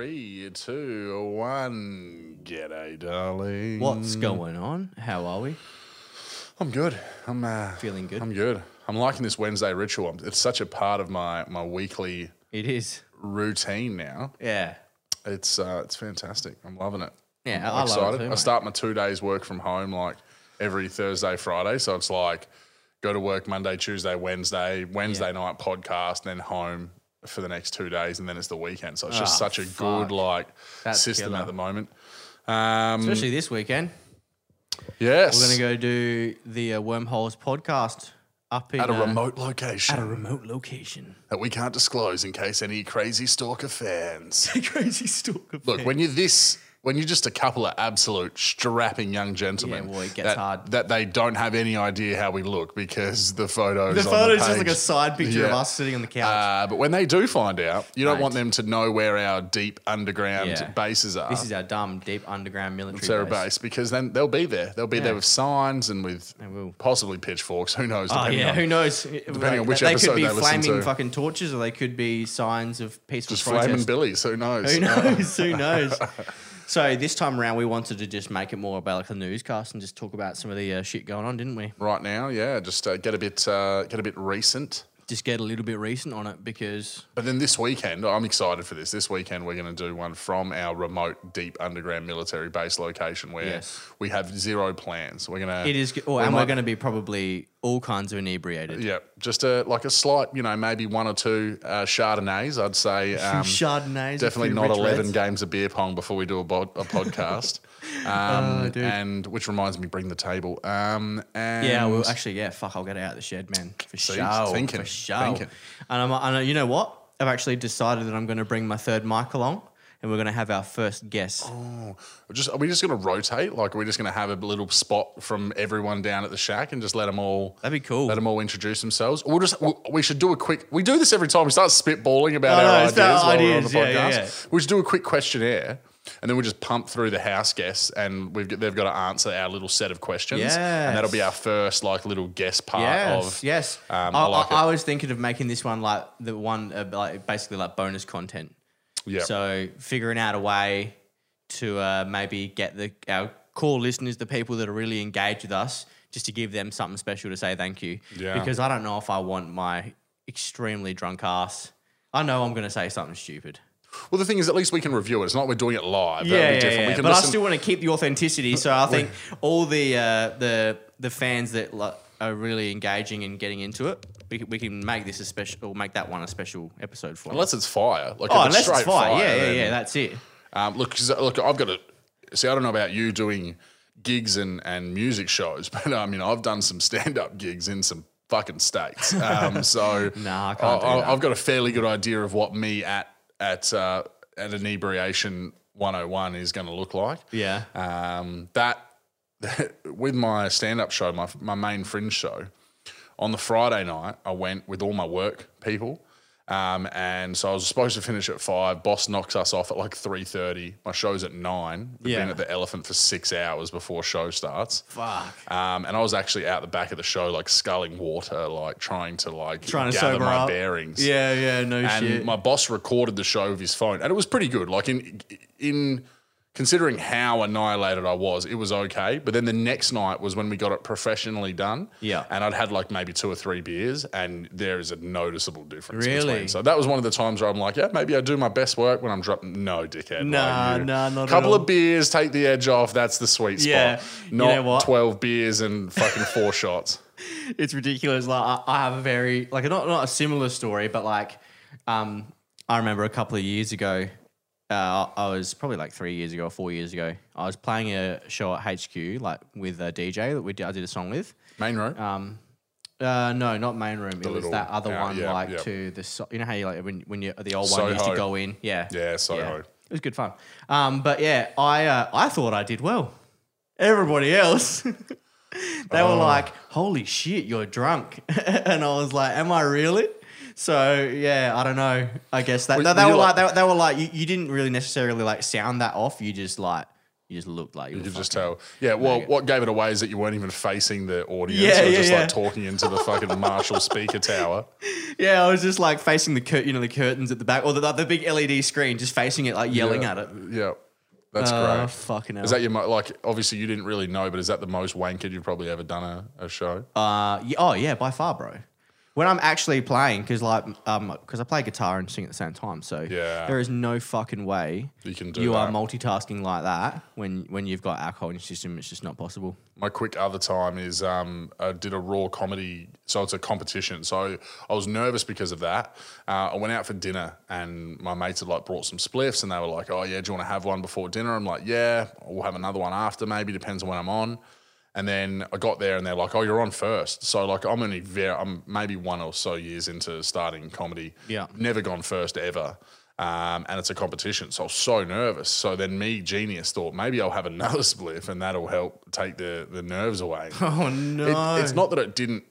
Three, two, one. G'day, darling. What's going on? How are we? I'm good. I'm uh, Feeling good? I'm good. I'm liking this Wednesday ritual. It's such a part of my my weekly It is. routine now. Yeah. It's uh, it's fantastic. I'm loving it. Yeah, I'm I love it excited. too, I start my two days work from home like every Thursday, Friday. So it's like go to work Monday, Tuesday, Wednesday, Wednesday night podcast, then home for the next two days, and then it's the weekend. So it's just Ah, such a fuck. good like That's system killer. at the moment. Um, Especially this weekend. yes, We're going to go do the uh, Wormholes podcast up in at a uh, remote location at a remote location. that we can't disclose in case any crazy stalker fans. Crazy stalker. Look, when you're this, when you're just a couple of absolute strapping young gentlemen, Yeah, boy, it gets that, hard. that they don't have any idea how we look because the photos. the photo's the just like a side picture of us sitting on the couch. Uh, but when they do find out, you don't Mate. want them to know where our deep underground Yeah. bases are. this is our dumb, deep underground military base. base because then they'll be there. They'll be there with signs and with possibly pitchforks. Who knows? Oh yeah, on- who knows? Depending on which they episode could be they flaming fucking torches, or they could be signs of peaceful Just protest. flaming billies. Who knows? Who knows? Who knows? So this time around, we wanted to just make it more about like a newscast and just talk about some of the uh, shit going on, didn't we? right now, yeah, just uh, get a bit uh, get a bit recent. Just get a little bit recent on it because But then this weekend, I'm excited for this. This weekend, we're going to do one from our remote, deep underground military base location where Yes. we have zero plans. We're going to. it is, oh, we and we're going to be probably all kinds of inebriated. Yeah, just a like a slight, you know, maybe one or two uh, Chardonnays. I'd say um, Chardonnays, Definitely not eleven reds. games of beer pong before we do a, bod- a podcast. Um, Oh, and which reminds me, bring the table. Um, and Yeah, well, actually, yeah. Fuck, I'll get it out of the shed, man, for See, sure, thinking, for sure. thinking. And I'm, and you know what? I've actually decided that I'm going to bring my third mic along, and we're going to have our first guest. Oh. just are we just going to rotate? Like, are we just going to have a little spot from everyone down at the shack and just let them all? That'd be cool. Let them all introduce themselves. Or we'll just we'll, we should do a quick. We do this every time we start spitballing about I know, our it's ideas while we're on the ideas, yeah, podcast. yeah, yeah. We should do a quick questionnaire. And then we just pump through the house guests, and we've they've got to answer our little set of questions, and that'll be our first like little guest part Yes, of. yes. um, I, I like I. I was thinking of making this one like the one, uh, like basically like bonus content. Yeah. So figuring out a way to uh, maybe get the our core listeners, the people that are really engaged with us, just to give them something special to say thank you. Yeah. Because I don't know if I want my extremely drunk ass. I know I'm going to say something stupid. Well, the thing is, at least we can review it. It's not like we're doing it live. That'll be different. We can But I listen- still want to keep the authenticity. So I think all the uh, the the fans that like, are really engaging and getting into it, we, can- we can make this a special, or make that one a special episode for. them. unless it's fire. Like oh, if unless it's straight fire. Yeah, yeah, then- yeah. That's it. Um, look, 'cause, uh, look, I've got to see. I don't know about you doing gigs and, and music shows, but I mean, I've done some stand up gigs in some fucking states. Um, so Nah, I can't do that. have got a fairly good idea of what me at at uh, at inebriation 101 is going to look like. Yeah. Um, that with my stand up show, my my main fringe show, on the Friday night, I went with all my work people. Um, and so I was supposed to finish at five. Boss knocks us off at like three thirty. My show's at nine. We've been at the Elephant for six hours before show starts. Fuck. Um, and I was actually out the back of the show, like sculling water, like trying to like Trying to gather sober my up. bearings. Yeah, yeah. No And shit. And my boss recorded the show with his phone, and it was pretty good. Like in in considering how annihilated I was, it was okay. But then the next night was when we got it professionally done. Yeah. and I'd had like maybe two or three beers, and there is a noticeable difference. Really? Between. So that was one of the times where I'm like, yeah, maybe I do my best work when I'm dropping. No, dickhead. Nah, like nah, not Couple of beers, take the edge off. That's the sweet spot. Yeah, you not know what? twelve beers and fucking four shots. it's ridiculous. Like I, I have a very like not not a similar story, but like um, I remember a couple of years ago. Uh, I was probably like three years ago or four years ago. I was playing a show at HQ, like with a DJ that we did, I did a song with. Main road. Um, uh, no, not main room. It was little- that other yeah, one, yeah, like yeah. to the so- you know how you like when when you the old one you used to Soho. go in, yeah, Yeah, Soho. It was good fun. Um, but yeah, I uh, I thought I did well. Everybody else, they Oh. were like, "Holy shit, you're drunk," and I was like, "Am I really?" So yeah, I don't know. I guess that Were- they, were like, they, they were like you, you didn't really necessarily like sound that off. You just like You just looked like you, You could just tell. Yeah, well, what gave it away is that you weren't even facing the audience. Yeah, you were yeah, just yeah. like talking into the fucking Marshall speaker tower. Yeah, I was just like facing the cur- you know, the curtains at the back, or the, the big LED screen, just facing it, like yelling yeah. at it. Yeah, that's Oh, great. fucking hell. Is that your mo- like? Obviously, you didn't really know, but is that the most wankered you've probably ever done a, a show? Uh, yeah, oh yeah, by far, bro. When I'm actually playing, because like, um, because I play guitar and sing at the same time, so Yeah. there is no fucking way You can do you are multitasking like that when when you've got alcohol in your system. It's just not possible. My quick other time is um, I did a raw comedy, so it's a competition. So I was nervous because of that. Uh, I went out for dinner, and my mates had like brought some spliffs, and they were like, "Oh yeah, do you want to have one before dinner?" I'm like, "Yeah, we'll have another one after, maybe depends on when I'm on." And then I got there, and they're like, "Oh, you're on first. So like, I'm only very, I'm maybe one or so years into starting comedy. Yeah. never gone first ever. Um, and it's a competition. So I was so nervous. So then me, genius, thought maybe I'll have another spliff and that'll help take the, the nerves away. Oh It- no! it's not that it didn't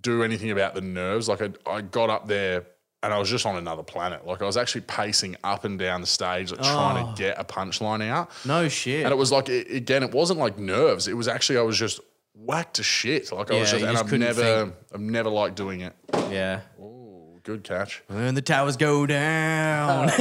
do anything about the nerves. Like I, I got up there and I was just on another planet. Like I was actually pacing up and down the stage, like trying Oh. to get a punchline out. no shit. And it was like, it, again, it wasn't like nerves. It was actually, I was just whacked to shit. Like I was just, and I've never, think. I've never liked doing it. yeah. Ooh, good catch. When the towers go down.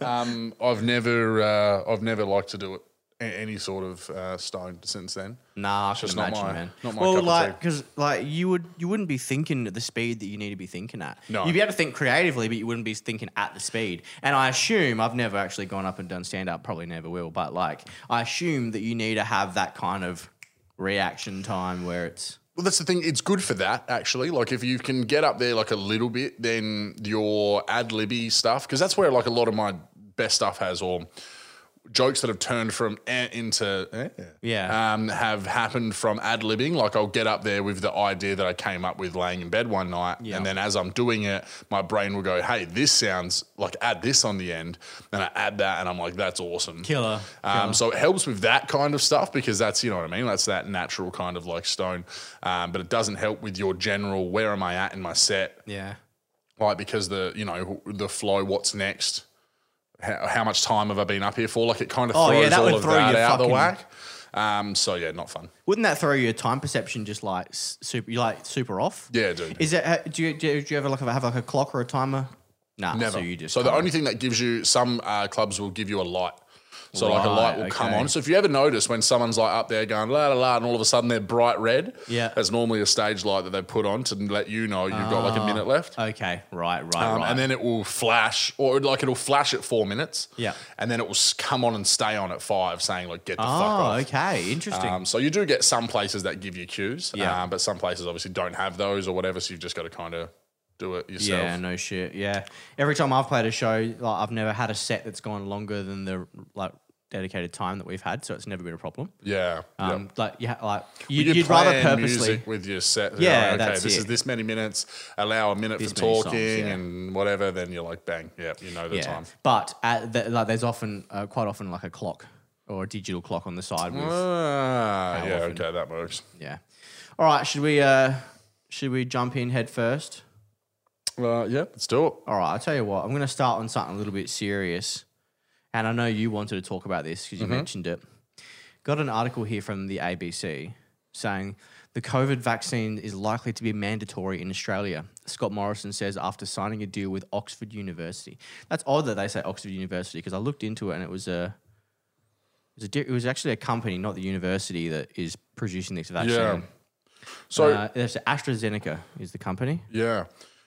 Um, I've never, uh, I've never liked to do it any sort of uh, stone since then. Nah, I can just not imagine, my- man. not my well, cup of like, tea. because like you would, you wouldn't be thinking at the speed that you need to be thinking at. No. you'd be able to think creatively, but you wouldn't be thinking at the speed. And I assume I've never actually gone up and done stand up. Probably never will. But like, I assume that you need to have that kind of reaction time where it's Well, that's the thing. It's good for that, actually. Like, if you can get up there like a little bit, then your ad libby stuff, because that's where like a lot of my best stuff has, or jokes that have turned from eh into eh, Yeah. um, have happened from ad libbing. Like, I'll get up there with the idea that I came up with laying in bed one night, Yeah. and then as I'm doing it, my brain will go, "Hey, this sounds like add this on the end," and I add that, and I'm like, "That's awesome." killer. Um, so it helps with that kind of stuff because that's you know what I mean. That's that natural kind of like stone, um, but it doesn't help with your general. Where am I at in my set? yeah. Like because the you know the flow. What's next? How, how much time have I been up here for? Like it kind of Oh, throws yeah, that all of that out the whack. Um, so yeah, not fun. Wouldn't that throw your time perception just like super? You like super off? Yeah, dude. Is it? Do you do you, ever like have like a clock or a timer? Nah. Never. So you just so the only thing that gives you some uh, clubs will give you a light. So like a light will come on. So if you ever notice when someone's like up there going la la la, and all of a sudden they're bright red, Yeah. that's normally a stage light that they put on to let you know you've got like a minute left. Okay. Right. Right. Um, right. And then it will flash, or like it'll flash at four minutes. Yeah. And then it will come on and stay on at five, saying like get the fuck oh, off. okay. Interesting. Um, so you do get some places that give you cues, Yeah. um, but some places obviously don't have those or whatever. So you've just got to kind of do it yourself. Yeah, no shit. Yeah, every time I've played a show, like I've never had a set that's gone longer than the like dedicated time that we've had, so it's never been a problem. Yeah. Um, yep. like yeah, like You you'd, you'd rather purposely. music with your set. Yeah, like, okay, this it. is this many minutes. Allow a minute This for many songs, talking yeah. and whatever. Then you're like, bang, yeah, you know the Yeah, time. but at the, like there's often uh, quite often like a clock or a digital clock on the side with Ah, yeah, often? okay, that works. yeah. All right, should we uh should we jump in head first? Uh, yeah, let's do it. All right, I'll tell you what. I'm going to start on something a little bit serious. And I know you wanted to talk about this because you mentioned it. Got an article here from the ABC saying the COVID vaccine is likely to be mandatory in Australia. Scott Morrison says after signing a deal with Oxford University. That's odd that they say Oxford University because I looked into it and it was a it was, a, it was actually a company, not the university, that is producing this vaccine. Yeah. So uh, AstraZeneca is the company. Yeah.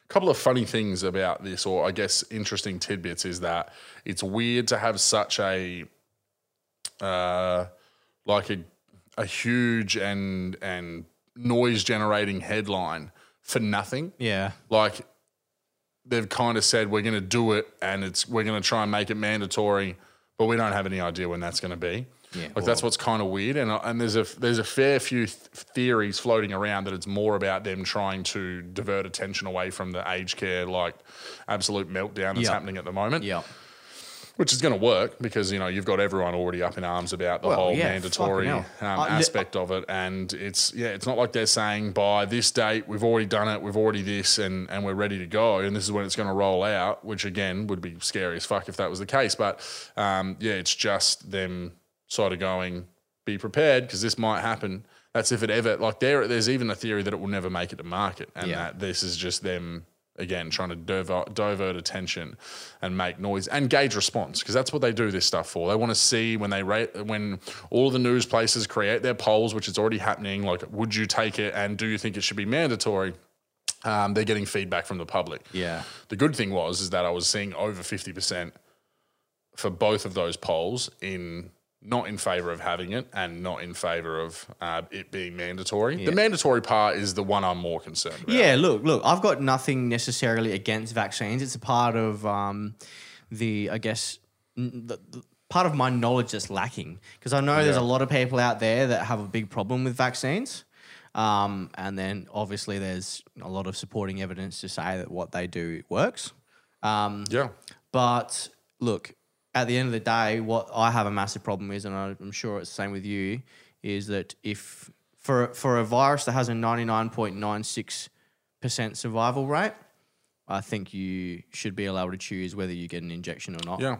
Couple of funny things about this, or I guess interesting tidbits, is that it's weird to have such a, uh, like a, a huge and and noise generating headline for nothing. Yeah. Like they've kind of said we're going to do it, and it's we're going to try and make it mandatory, but we don't have any idea when that's going to be. Yeah, like that's what's kind of weird, and and there's a there's a fair few th- theories floating around that it's more about them trying to divert attention away from the aged care like absolute meltdown that's Yeah. happening at the moment, Yeah. which is going to work because you know you've got everyone already up in arms about the Well, whole yeah, mandatory um. I- aspect of it, and it's yeah, it's not like they're saying by this date we've already done it, we've already this, and and we're ready to go, and this is when it's going to roll out, which again would be scary as fuck if that was the case, but um, yeah, it's just them side of going, be prepared because this might happen. That's if it ever like there. There's even a theory that it will never make it to market, and Yeah. that this is just them again trying to divert, divert attention and make noise and gauge response because that's what they do this stuff for. They want to see when they rate when all the news places create their polls, which is already happening. Like, would you take it, and do you think it should be mandatory? Um, they're getting feedback from the public. Yeah. The good thing was is that I was seeing over fifty percent for both of those polls in not in favor of having it and not in favor of uh, it being mandatory. The mandatory part is the one I'm more concerned about. Yeah, look, look, I've got nothing necessarily against vaccines. It's a part of um, the, I guess, the, the part of my knowledge that's lacking because I know there's a lot of people out there that have a big problem with vaccines. Um, and then obviously there's a lot of supporting evidence to say that what they do works. Um, Yeah. but look, at the end of the day, what I have a massive problem is, and I'm sure it's the same with you, is that if for for a virus that has a 99.96 percent survival rate, I think you should be allowed to choose whether you get an injection or not. Yeah.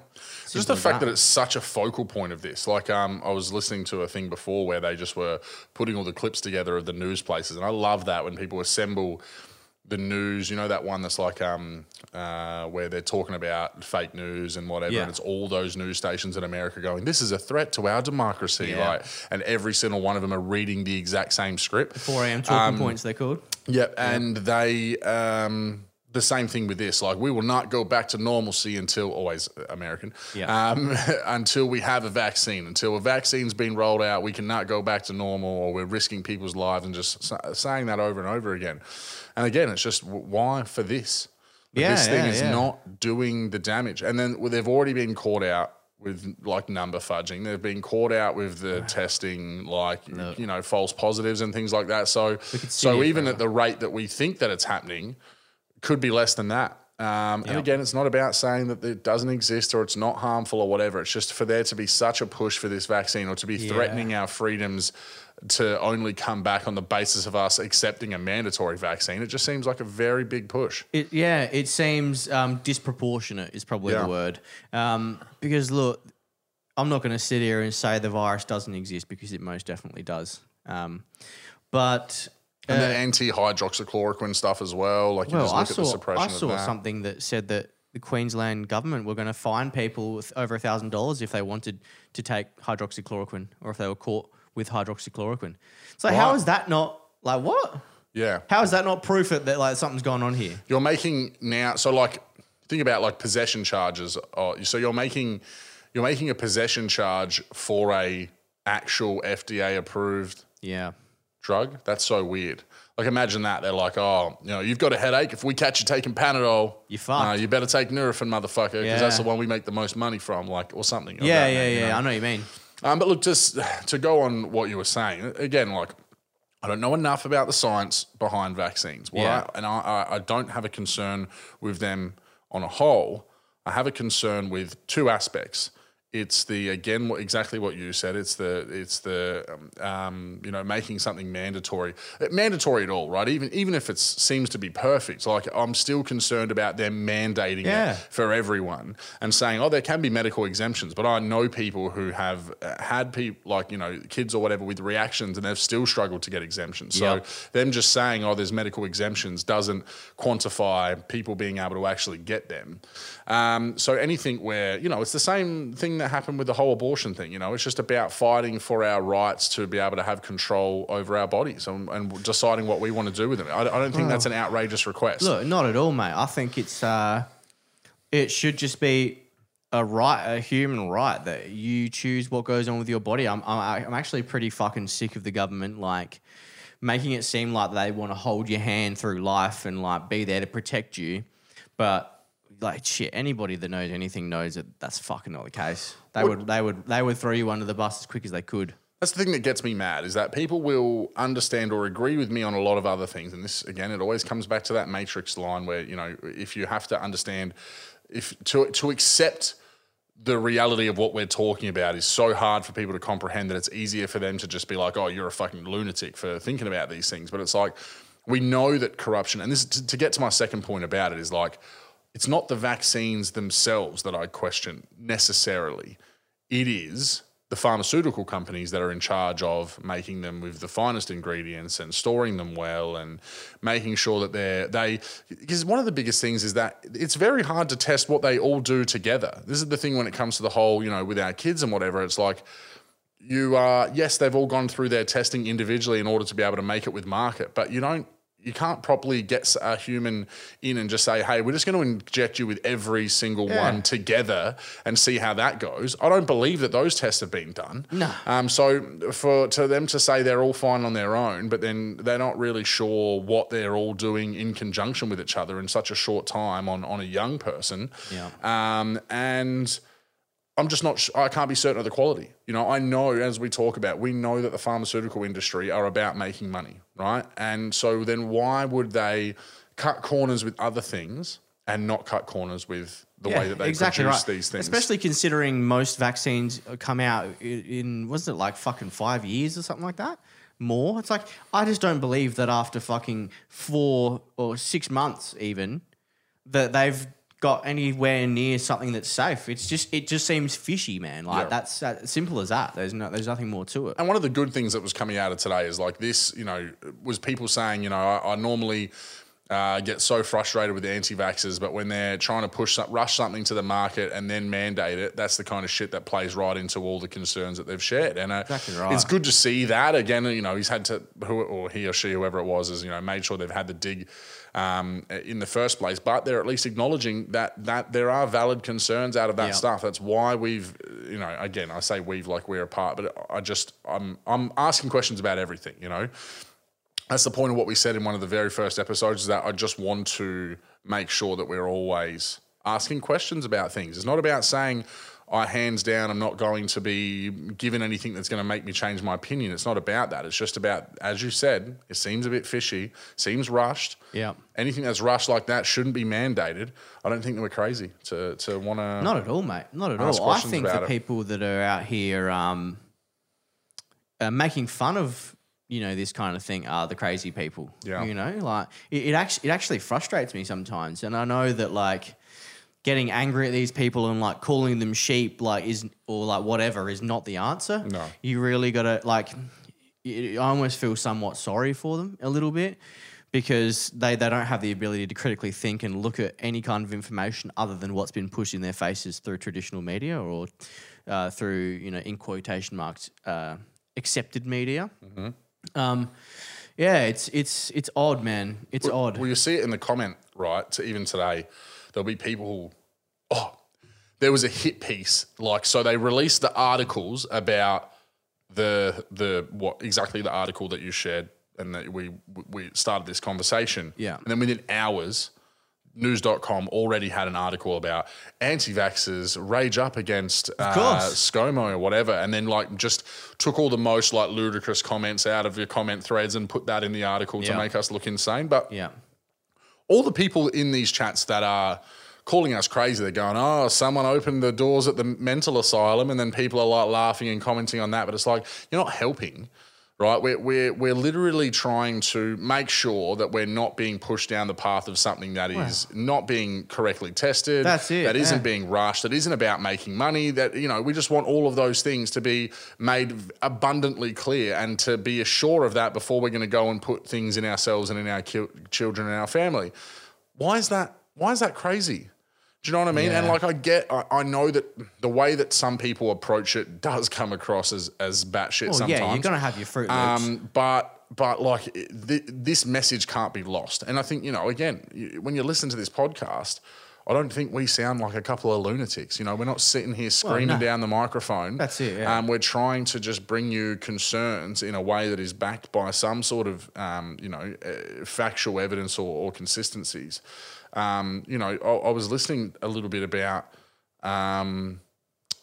Just the fact that. that it's such a focal point of this. Like, um, I was listening to a thing before where they just were putting all the clips together of the news places. And I love that when people assemble the news, you know, that one that's like um, uh, where they're talking about fake news and whatever. Yeah. And it's all those news stations in America going, this is a threat to our democracy. Yeah. Right. And every single one of them are reading the exact same script. 4 a.m. talking points they're called. Yep, and they um, the same thing with this. Like, we will not go back to normalcy until always American. Yeah. Um, until we have a vaccine. Until a vaccine's been rolled out, we cannot go back to normal, or we're risking people's lives, and just saying that over and over again. And again, it's just why for this? Yeah, this thing yeah, is yeah. not doing the damage. And then well, they've already been caught out with like number fudging. They've been caught out with the testing, like you know, false positives and things like that. So, so even at the rate that we think that it's happening, could be less than that. Um, And Yeah. again, it's not about saying that it doesn't exist or it's not harmful or whatever. It's just for there to be such a push for this vaccine or to be threatening our freedoms to only come back on the basis of us accepting a mandatory vaccine. It just seems like a very big push. It, yeah, it seems um, disproportionate is probably Yeah. the word. Um, because look, I'm not going to sit here and say the virus doesn't exist because it most definitely does. Um, but And uh, the anti-hydroxychloroquine stuff as well. Like you well, just I look at the suppression I saw of that. something that said that the Queensland government were going to fine people with over a thousand dollars if they wanted to take hydroxychloroquine or if they were caught with hydroxychloroquine. So how Right. is that not like what? Yeah. How is that not proof that, that like something's going on here? You're making now, so like think about like possession charges. Oh, so you're making you're making a possession charge for a actual FDA approved Yeah. Drug. That's so weird. Like imagine that they're like, oh, you know, you've got a headache. If we catch you taking Panadol, You're fucked. uh, you better take Nurofen, motherfucker, because that's the one we make the most money from, like or something. Yeah, that yeah, you yeah. know? I know what you mean. Um, but look, just to go on what you were saying again, like I don't know enough about the science behind vaccines. What Yeah. I, and I, I don't have a concern with them on a whole. I have a concern with two aspects. It's the again exactly what you said. It's the it's the um, um, you know making something mandatory, mandatory at all, right? Even even if it seems to be perfect, like I'm still concerned about them mandating Yeah. it for everyone and saying, oh, there can be medical exemptions. But I know people who have uh, had people like, you know, kids or whatever with reactions and they've still struggled to get exemptions. So Yep. them just saying, oh, there's medical exemptions doesn't quantify people being able to actually get them. Um, so anything where, you know, it's the same thing that happened with the whole abortion thing. You know, it's just about fighting for our rights to be able to have control over our bodies and, and deciding what we want to do with them. I, I don't think that's an outrageous request. Look, not at all, mate. I think it's uh, it should just be a right, a human right that you choose what goes on with your body. I'm, I'm, I'm actually pretty fucking sick of the government like making it seem like they want to hold your hand through life and like be there to protect you, but. Like shit, anybody that knows anything knows that that's fucking not the case. They would, they would, they would throw you under the bus as quick as they could. That's the thing that gets me mad is that people will understand or agree with me on a lot of other things. And this, again, it always comes back to that matrix line where, you know, if you have to understand, if to, to accept the reality of what we're talking about is so hard for people to comprehend that it's easier for them to just be like, oh, you're a fucking lunatic for thinking about these things. But it's like, we know that corruption, and this to, to get to my second point about it is like, it's not the vaccines themselves that I question necessarily. It is the pharmaceutical companies that are in charge of making them with the finest ingredients and storing them well and making sure that they're they because one of the biggest things is that it's very hard to test what they all do together. This is the thing when it comes to the whole, you know, with our kids and whatever, it's like you are yes, they've all gone through their testing individually in order to be able to make it with market, but you don't you can't properly get a human in and just say, "Hey, we're just going to inject you with every single Yeah. one together and see how that goes." I don't believe that those tests have been done. No. Um, so for to them to say they're all fine on their own, but then they're not really sure what they're all doing in conjunction with each other in such a short time on on a young person. Yeah. Um, and I'm just not. Sh- I can't be certain of the quality. You know, I know as we talk about, we know that the pharmaceutical industry are about making money, right? And so then why would they cut corners with other things and not cut corners with the way that they exactly produce these things? Especially considering most vaccines uh, come out in wasn't it like fucking five years or something like that? More. It's like I just don't believe that after fucking four or six months even that they've got anywhere near something that's safe. It's just it just seems fishy, man. Like Yeah. that's that, simple as that. There's no there's nothing more to it. And one of the good things that was coming out of today is like this, you know, was people saying, you know, I, I normally uh, get so frustrated with the anti-vaxxers, but when they're trying to push rush something to the market and then mandate it, that's the kind of shit that plays right into all the concerns that they've shared. And uh, Exactly right. it's good to see that again. You know, he's had to, who, or he or she, whoever it was, has you know made sure they've had the dig um, in the first place. But they're at least acknowledging that that there are valid concerns out of that Yeah. stuff. That's why we've, you know, again, I say we've like we're apart, but I just I'm I'm asking questions about everything. You know, that's the point of what we said in one of the very first episodes. Is that I just want to make sure that we're always asking questions about things. It's not about saying. I hands down, I'm not going to be given anything that's going to make me change my opinion. It's not about that. It's just about, as you said, it seems a bit fishy, seems rushed. Yeah. Anything that's rushed like that shouldn't be mandated. I don't think that we're crazy to to want to. Not at all, mate. Not at all. I think the it. people that are out here um, uh, making fun of you know this kind of thing are the crazy people. Yeah. You know, like it, it actually it actually frustrates me sometimes, and I know that like getting angry at these people and like calling them sheep like is or like whatever is not the answer. No. You really gotta like. I almost feel somewhat sorry for them a little bit because they, they don't have the ability to critically think and look at any kind of information other than what's been pushed in their faces through traditional media or uh, through you know in quotation marks uh, accepted media. Um, yeah, it's it's it's odd, man. It's odd. Well, you see it in the comment, right? To even today, there'll be people who, oh, there was a hit piece. Like, so they released the articles about the the what exactly the article that you shared and that we we started this conversation. Yeah. And then within hours, news.com already had an article about anti-vaxxers rage up against uh. ScoMo or whatever, and then like just took all the most like ludicrous comments out of your comment threads and put that in the article to make us look insane. But yeah, all the people in these chats that are calling us crazy, they're going, "Oh, someone opened the doors at the mental asylum," and then people are like laughing and commenting on that. But it's like you're not helping, right? We're we're we're literally trying to make sure that we're not being pushed down the path of something that is not being correctly tested. That's it, That isn't yeah. being rushed. That isn't about making money. That you know, we just want all of those things to be made abundantly clear and to be assured of that before we're going to go and put things in ourselves and in our ki- children and our family. Why is that? Why is that crazy? Do you know what I mean? And like, I get, I, I know that the way that some people approach it does come across as as batshit well, sometimes. yeah, you're gonna have your fruit loops. Um, but but like th- this message can't be lost. And I think you know, again, you, when you listen to this podcast, I don't think we sound like a couple of lunatics. You know, we're not sitting here screaming no. down the microphone. That's it, yeah. Um, we're trying to just bring you concerns in a way that is backed by some sort of um, you know uh, factual evidence or, or consistencies. Um, you know, I, I was listening a little bit about. Um,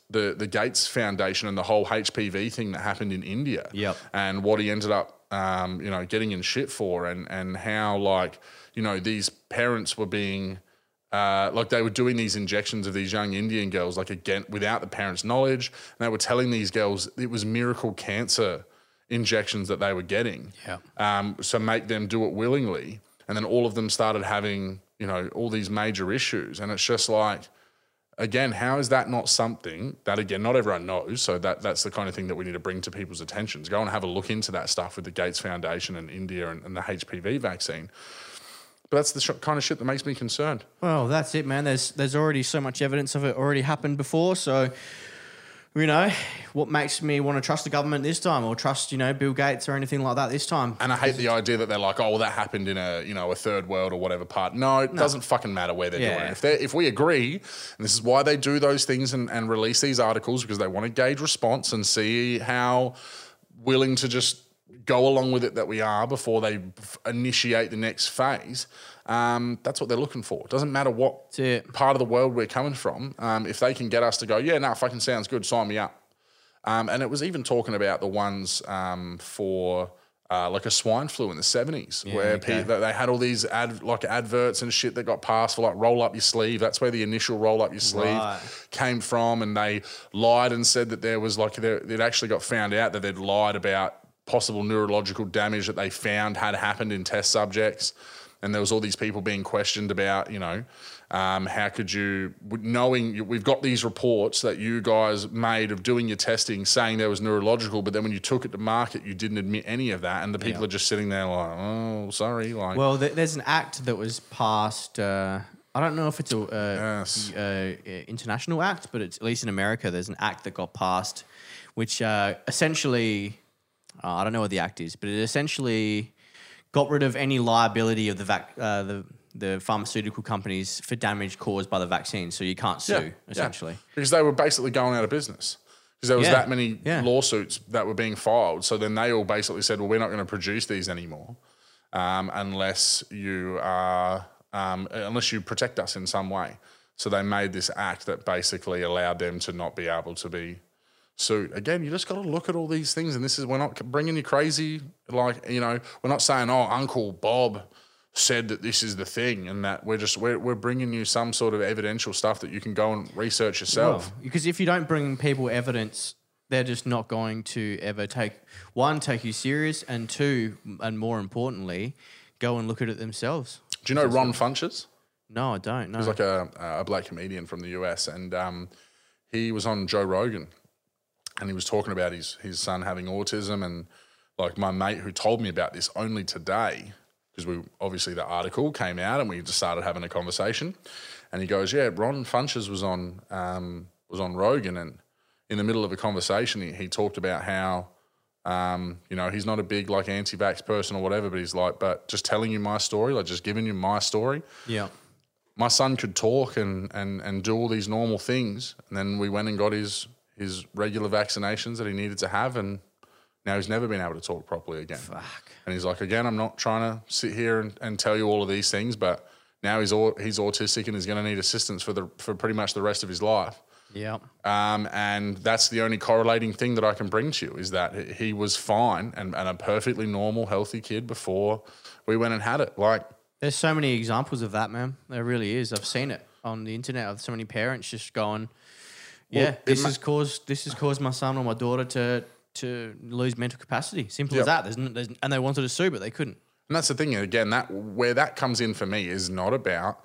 the the Gates Foundation and the whole HPV thing that happened in India. Yep. And what he ended up um, you know, getting in shit for and and how like, you know, these parents were being uh, like they were doing these injections of these young Indian girls, like again without the parents' knowledge, and they were telling these girls it was miracle cancer injections that they were getting. Yeah. Um, so make them do it willingly, and then all of them started having you know all these major issues, and it's just like again, how is that not something that again not everyone knows? So that that's the kind of thing that we need to bring to people's attentions. Go and have a look into that stuff with the Gates Foundation and India and, and the HPV vaccine. But that's the sh- kind of shit that makes me concerned. Well, that's it, man. There's there's already so much evidence of it already happened before, so you know what makes me want to trust the government this time, or trust you know Bill Gates or anything like that this time. And I hate the idea that they're like, oh, well, that happened in a you know a third world or whatever part. No, it doesn't fucking matter where they're Yeah. doing it. If they if we agree, and this is why they do those things and, and release these articles because they want to gauge response and see how willing to just go along with it that we are before they initiate the next phase. Um, that's what they're looking for. It doesn't matter what part of the world we're coming from. Um, if they can get us to go, yeah, no, it fucking sounds good, sign me up. Um, and it was even talking about the ones um, for uh, like a swine flu in the seventies, where okay. pe- they had all these ad like adverts and shit that got passed for like roll up your sleeve. That's where the initial roll up your sleeve Right. came from, and they lied and said that there was like it actually got found out that they'd lied about possible neurological damage that they found had happened in test subjects, and there was all these people being questioned about you know. Um, how could you, knowing we've got these reports that you guys made of doing your testing, saying there was neurological, but then when you took it to market, you didn't admit any of that, and the people Yeah. are just sitting there like, oh, sorry, like, Well, there's an act that was passed. Uh, I don't know if it's a uh, Yes. uh, international act, but it's at least in America. There's an act that got passed, which uh, essentially, uh, I don't know what the act is, but it essentially got rid of any liability of the vac- uh, the the pharmaceutical companies for damage caused by the vaccine. So you can't sue Yeah, yeah. essentially. because they were basically going out of business because there was Yeah, that many yeah. lawsuits that were being filed. So then they all basically said, "Well, we're not going to produce these anymore um, unless you are um, unless you protect us in some way." So they made this act that basically allowed them to not be able to be sued. Again, you just got to look at all these things, and this is we're not bringing you crazy. Like you know, we're not saying, "Oh, Uncle Bob." said that this is the thing and that we're just we're, we're bringing you some sort of evidential stuff that you can go and research yourself Well, because if you don't bring people evidence, they're just not going to ever take one, take you serious, and two, and more importantly, go and look at it themselves. do you know ron funches No, I don't. No. he's like a, a black comedian from the us and um, he was on joe rogan and he was talking about his his son having autism and like my mate who told me about this only today because we obviously the article came out and we just started having a conversation and he goes yeah ron funches was on um, was on rogan and in the middle of a conversation he, he talked about how um, you know he's not a big like anti-vax person or whatever but he's like but just telling you my story like just giving you my story yeah. my son could talk and, and, and do all these normal things. And then we went and got his, his regular vaccinations that he needed to have. And now he's never been able to talk properly again. Fuck. And he's like, again, I'm not trying to sit here and, and tell you all of these things, but now he's, au- he's autistic and he's going to need assistance for, the, for pretty much the rest of his life. Yeah. Um, and that's the only correlating thing that I can bring to you is that he was fine and, and a perfectly normal, healthy kid before we went and had it. Like, There's so many examples of that, man. There really is. I've seen it on the internet of so many parents just going, "Yeah, Well, this ma- has caused this has caused my son or my daughter to to lose mental capacity. Simple Yep. as that. There's, there's and they wanted to sue, but they couldn't. And that's the thing. Again, that where that comes in for me is not about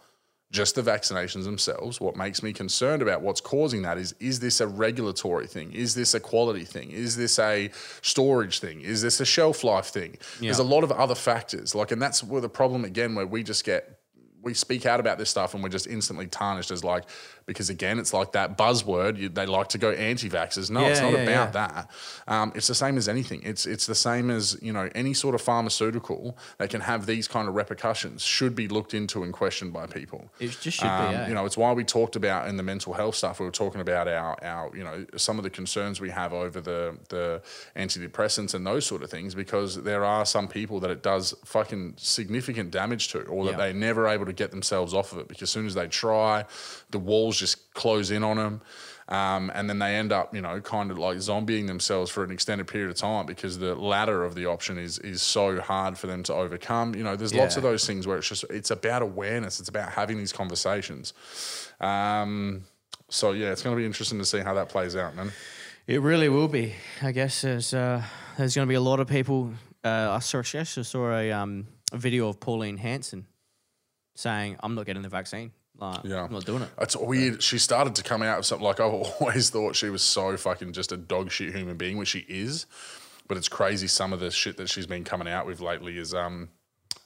just the vaccinations themselves. What makes me concerned about what's causing that is is this a regulatory thing? Is this a quality thing? Is this a storage thing? Is this a shelf life thing? There's a lot of other factors. Like, and that's where the problem again, where we just get we speak out about this stuff and we're just instantly tarnished as like because again it's like that buzzword you, they like to go anti-vaxxers no it's not yeah, about yeah. that um, it's the same as anything it's it's the same as you know any sort of pharmaceutical that can have these kind of repercussions should be looked into and questioned by people It just should um, be. Yeah. you know, it's why we talked about in the mental health stuff. We were talking about our, our, you know, some of the concerns we have over the the antidepressants and those sort of things, because there are some people that it does fucking significant damage to, or that Yeah. they're never able to get themselves off of it. Because as soon as they try, the walls just close in on them. Um, and then they end up, you know, kind of like zombieing themselves for an extended period of time because the latter of the option is is so hard for them to overcome. You know, there's lots of those things where it's just it's about awareness. It's about having these conversations. Um, so yeah, it's going to be interesting to see how that plays out, man. It really will be. I guess there's uh, there's going to be a lot of people. Uh, I saw I saw a um a video of Pauline Hanson saying, "I'm not getting the vaccine." Like, Yeah. I'm not doing it. It's weird. She started to come out of something like I've always thought she was so fucking just a dog shit human being, which she is. But it's crazy some of the shit that she's been coming out with lately is um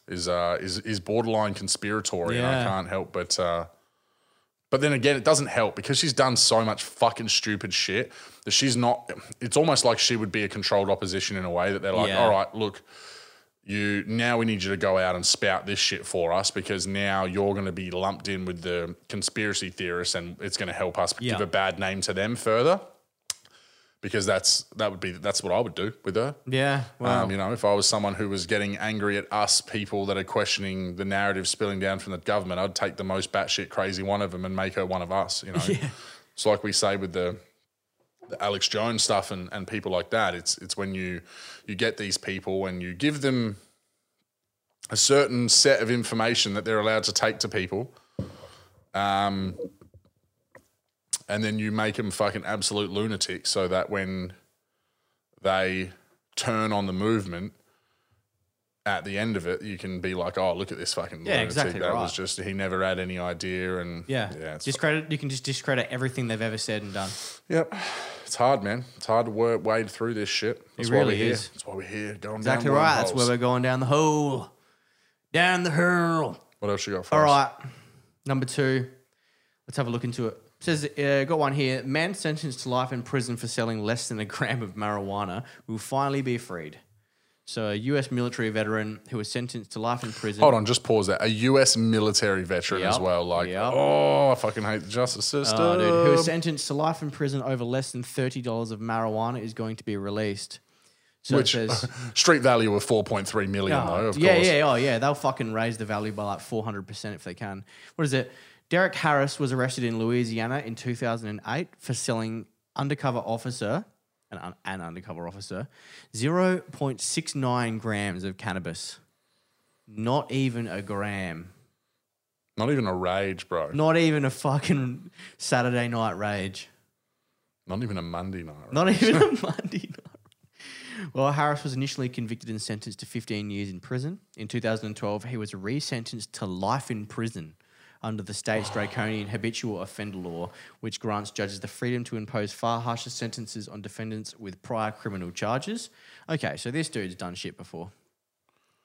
is uh is is borderline conspiratory, and I can't help but uh but then again, it doesn't help because she's done so much fucking stupid shit that she's not. It's almost like she would be a controlled opposition in a way that they're like, Yeah. all right, look, you now we need you to go out and spout this shit for us because now you're going to be lumped in with the conspiracy theorists and it's going to help us Yeah. give a bad name to them further. Because that's that would be that's what I would do with her. Yeah. Well, Um, you know, if I was someone who was getting angry at us people that are questioning the narrative spilling down from the government, I'd take the most batshit crazy one of them and make her one of us. You know, it's like we say with the, the Alex Jones stuff and, and people like that. It's it's when you you get these people and you give them a certain set of information that they're allowed to take to people. Um, and then you make them fucking absolute lunatics so that when they turn on the movement at the end of it, you can be like, oh, look at this fucking Yeah, lunatic. exactly that right. was just, he never had any idea. And yeah. yeah discredit. You can just discredit everything they've ever said and done. yep. It's hard, man. It's hard to work, wade through this shit. That's why really we're here. is. That's why we're here. Going Exactly down right. That's where we're going down the hole. Down the hole. What else you got for All us? right. Number two. Let's have a look into it. Says, uh, got one here. Man sentenced to life in prison for selling less than a gram of marijuana will finally be freed. So, a US military veteran who was sentenced to life in prison. Hold on, just pause that. A US military veteran as well. Like, Yep. oh, I fucking hate the justice system. Oh, dude, who was sentenced to life in prison over less than $30 of marijuana is going to be released. So Which it says, street value of 4.3 million, Oh, though, of yeah, course. yeah, oh yeah. They'll fucking raise the value by like four hundred percent if they can. What is it? Derek Harris was arrested in Louisiana in two thousand and eight for selling undercover officer an, an undercover officer zero point six nine grams of cannabis. Not even a gram. Not even a rage, bro. Not even a fucking Saturday night rage. Not even a Monday night. right? Not even a Monday night. Well, Harris was initially convicted and sentenced to 15 years in prison. In 2012, he was resentenced to life in prison under the state's draconian habitual offender law, which grants judges the freedom to impose far harsher sentences on defendants with prior criminal charges. Okay, so this dude's done shit before.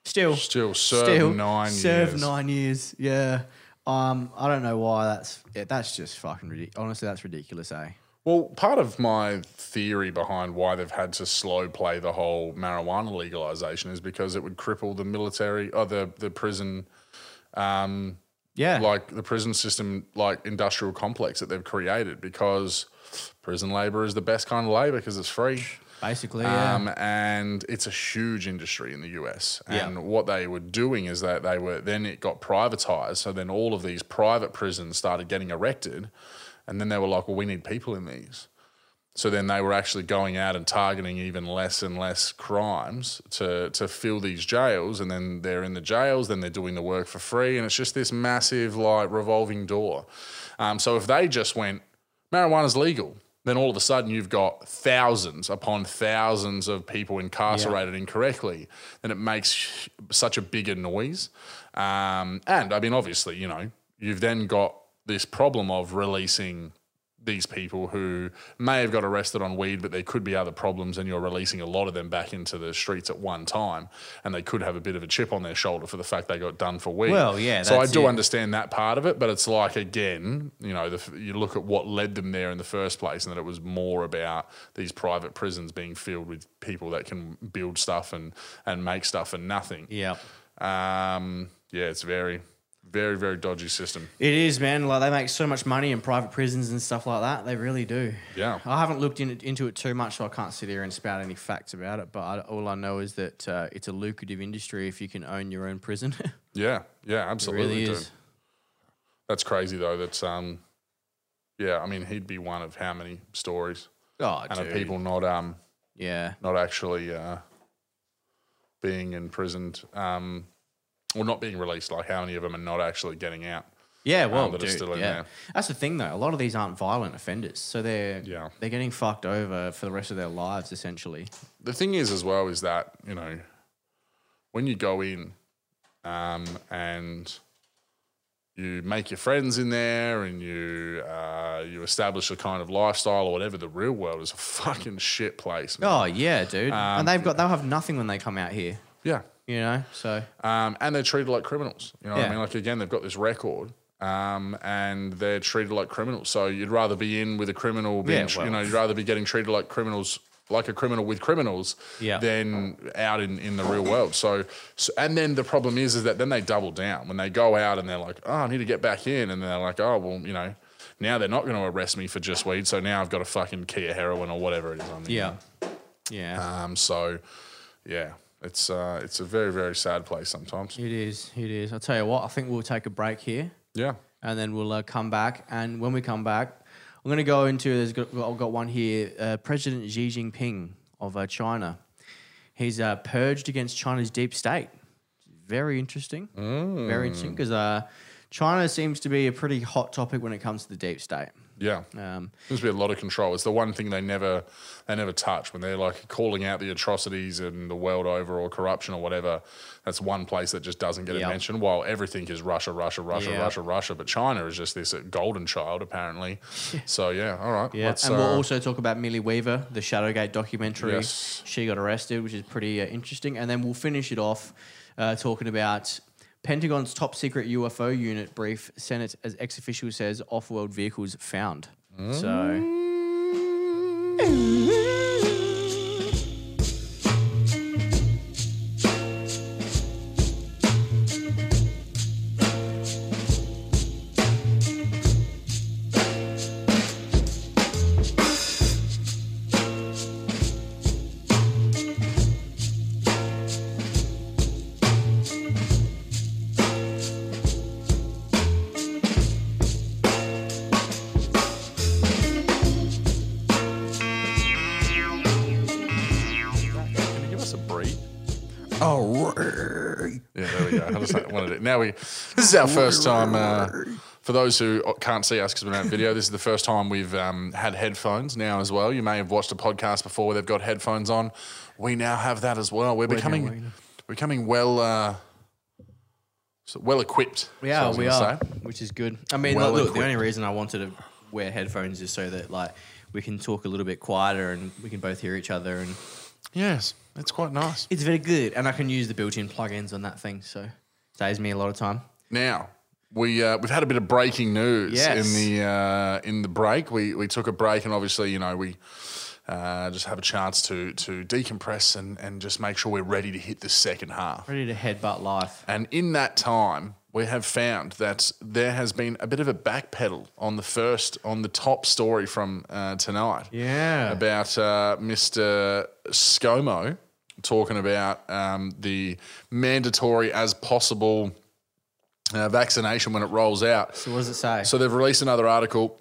Still, Still serve nine serve years. nine years. Yeah. Um, I don't know why that's yeah, that's just fucking ridiculous. Honestly, that's ridiculous, eh? Well, part of my theory behind why they've had to slow play the whole marijuana legalization is because it would cripple the military or the, the prison, um, Yeah. like the prison system, like industrial complex that they've created because prison labor is the best kind of labor because it's free. Basically, yeah. Um, and it's a huge industry in the US. Yeah. And what they were doing is that they were then it got privatized. So then all of these private prisons started getting erected. And then they were like, well, we need people in these. So then they were actually going out and targeting even less and less crimes to to fill these jails. And then they're in the jails, then they're doing the work for free. And it's just this massive like revolving door. Um, so if they just went, marijuana's legal, then all of a sudden you've got thousands upon thousands of people incarcerated incorrectly, then it makes such a bigger noise. Um, and I mean, obviously, you know, you've then got this problem of releasing these people who may have got arrested on weed, but there could be other problems, and you're releasing a lot of them back into the streets at one time, and they could have a bit of a chip on their shoulder for the fact they got done for weed. Well, yeah, So I do it. understand that part of it, but it's like again, you know, the, you look at what led them there in the first place, and that it was more about these private prisons being filled with people that can build stuff and and make stuff for nothing. yeah. Um, yeah, it's very, very, very dodgy system. It is, man. Like they make so much money in private prisons and stuff like that. They really do. Yeah. I haven't looked in, into it too much, so I can't sit here and spout any facts about it. But I, all I know is that uh, it's a lucrative industry if you can own your own prison. Yeah, yeah, absolutely. It really is. That's crazy though. That's um, yeah. I mean, he'd be one of how many stories Oh, and of people not um Yeah. not actually uh, being imprisoned um, or not being released. Like how many of them are not actually getting out? Yeah, well, that are dude, still in yeah. there. That's the thing, though. A lot of these aren't violent offenders, so they're Yeah. they're getting fucked over for the rest of their lives, essentially. the thing is as well is that you know when you go in um, and you make your friends in there and you uh, you establish a kind of lifestyle or whatever. The real world is a fucking shit place. man. Oh yeah, dude. Um, and they've got they'll have nothing when they come out here. Yeah. You know, so Um, and they're treated like criminals. You know what I mean? Like again, they've got this record. Um, and they're treated like criminals. So you'd rather be in with a criminal Yeah, bench, well. you know, you'd rather be getting treated like criminals, like a criminal with criminals, Yeah. than out in, in the real world. So, so, and then the problem is, is that then they double down when they go out and they're like, oh, I need to get back in, and they're like, oh, well, you know, now they're not going to arrest me for just weed, so now I've got a fucking key of heroin or whatever it is on me. yeah, yeah. Um. So, yeah, it's uh, it's a very very sad place sometimes. it is. It is. I'll tell you what. I think we'll take a break here. Yeah. and then we'll uh, come back. And when we come back, I'm going to go into. There's got, I've got one here. Uh, President Xi Jinping of uh, China. He's uh, purged against China's deep state. Very interesting. Very interesting because uh, China seems to be a pretty hot topic when it comes to the deep state. Yeah. Um, There's been a lot of control. It's the one thing they never they never touch when they're like calling out the atrocities in the world over or corruption or whatever. That's one place that just doesn't get Yep. a mention. While everything is Russia, Russia, Russia. Russia, Russia, but China is just this golden child apparently. so yeah, all right. yeah, and we'll uh, also talk about Millie Weaver, the Shadowgate documentary. Yes. She got arrested, which is pretty uh, interesting. And then we'll finish it off uh, talking about Pentagon's top secret UFO unit brief. Senate, as ex official says, off world vehicles found. So, mm. Oh, yeah, there we go. I just wanted it. Now we. This is our first time. Uh, for those who can't see us because we're not have video, this is the first time we've um, had headphones now as well. You may have watched a podcast before where they've got headphones on. We now have that as well. We're becoming we're- we're becoming well uh, so well equipped. yeah, I was we are, say. which is good. I mean, Well like, look, the only reason I wanted to wear headphones is so that, like, we can talk a little bit quieter and we can both hear each other. And Yes, it's quite nice. it's very good. And I can use the built in plugins on that thing. So, saves me a lot of time. Now we uh, we've had a bit of breaking news Yes. in the uh, in the break. We we took a break, and obviously, you know, we uh, just have a chance to to decompress and and just make sure we're ready to hit the second half. Ready to headbutt life. And in that time, we have found that there has been a bit of a backpedal on the first on the top story from uh, tonight Yeah. about uh, Mr. ScoMo talking about um, the mandatory as possible uh, vaccination when it rolls out. So, what does it say? So they've released another article.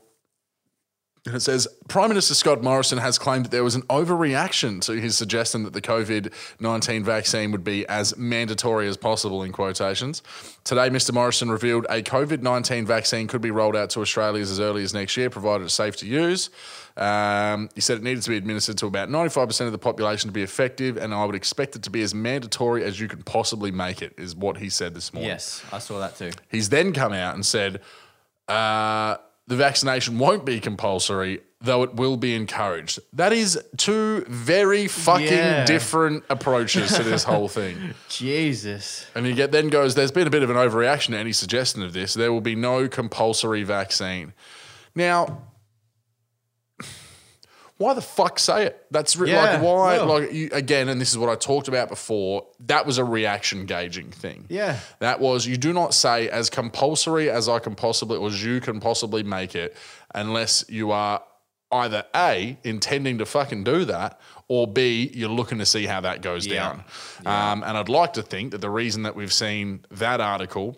And it says Prime Minister Scott Morrison has claimed that there was an overreaction to his suggestion that the COVID 19 vaccine would be as mandatory as possible, in quotations. Today, Mr. Morrison revealed a COVID 19 vaccine could be rolled out to Australians as early as next year, provided it's safe to use. Um, he said it needed to be administered to about 95% of the population to be effective, and I would expect it to be as mandatory as you can possibly make it, is what he said this morning. yes, I saw that too. He's then come out and said uh, the vaccination won't be compulsory, though it will be encouraged. That is two very fucking Yeah. different approaches to this whole thing. Jesus. And he get, then goes, There's been a bit of an overreaction to any suggestion of this. There will be no compulsory vaccine. Now, why the fuck say it? That's re- Yeah, like why well. like you, again, and this is what I talked about before. That was a reaction gauging thing. Yeah. That was you do not say as compulsory as I can possibly or as you can possibly make it unless you are either A, intending to fucking do that, or B, you're looking to see how that goes Yeah. down. Um, and I'd like to think that the reason that we've seen that article,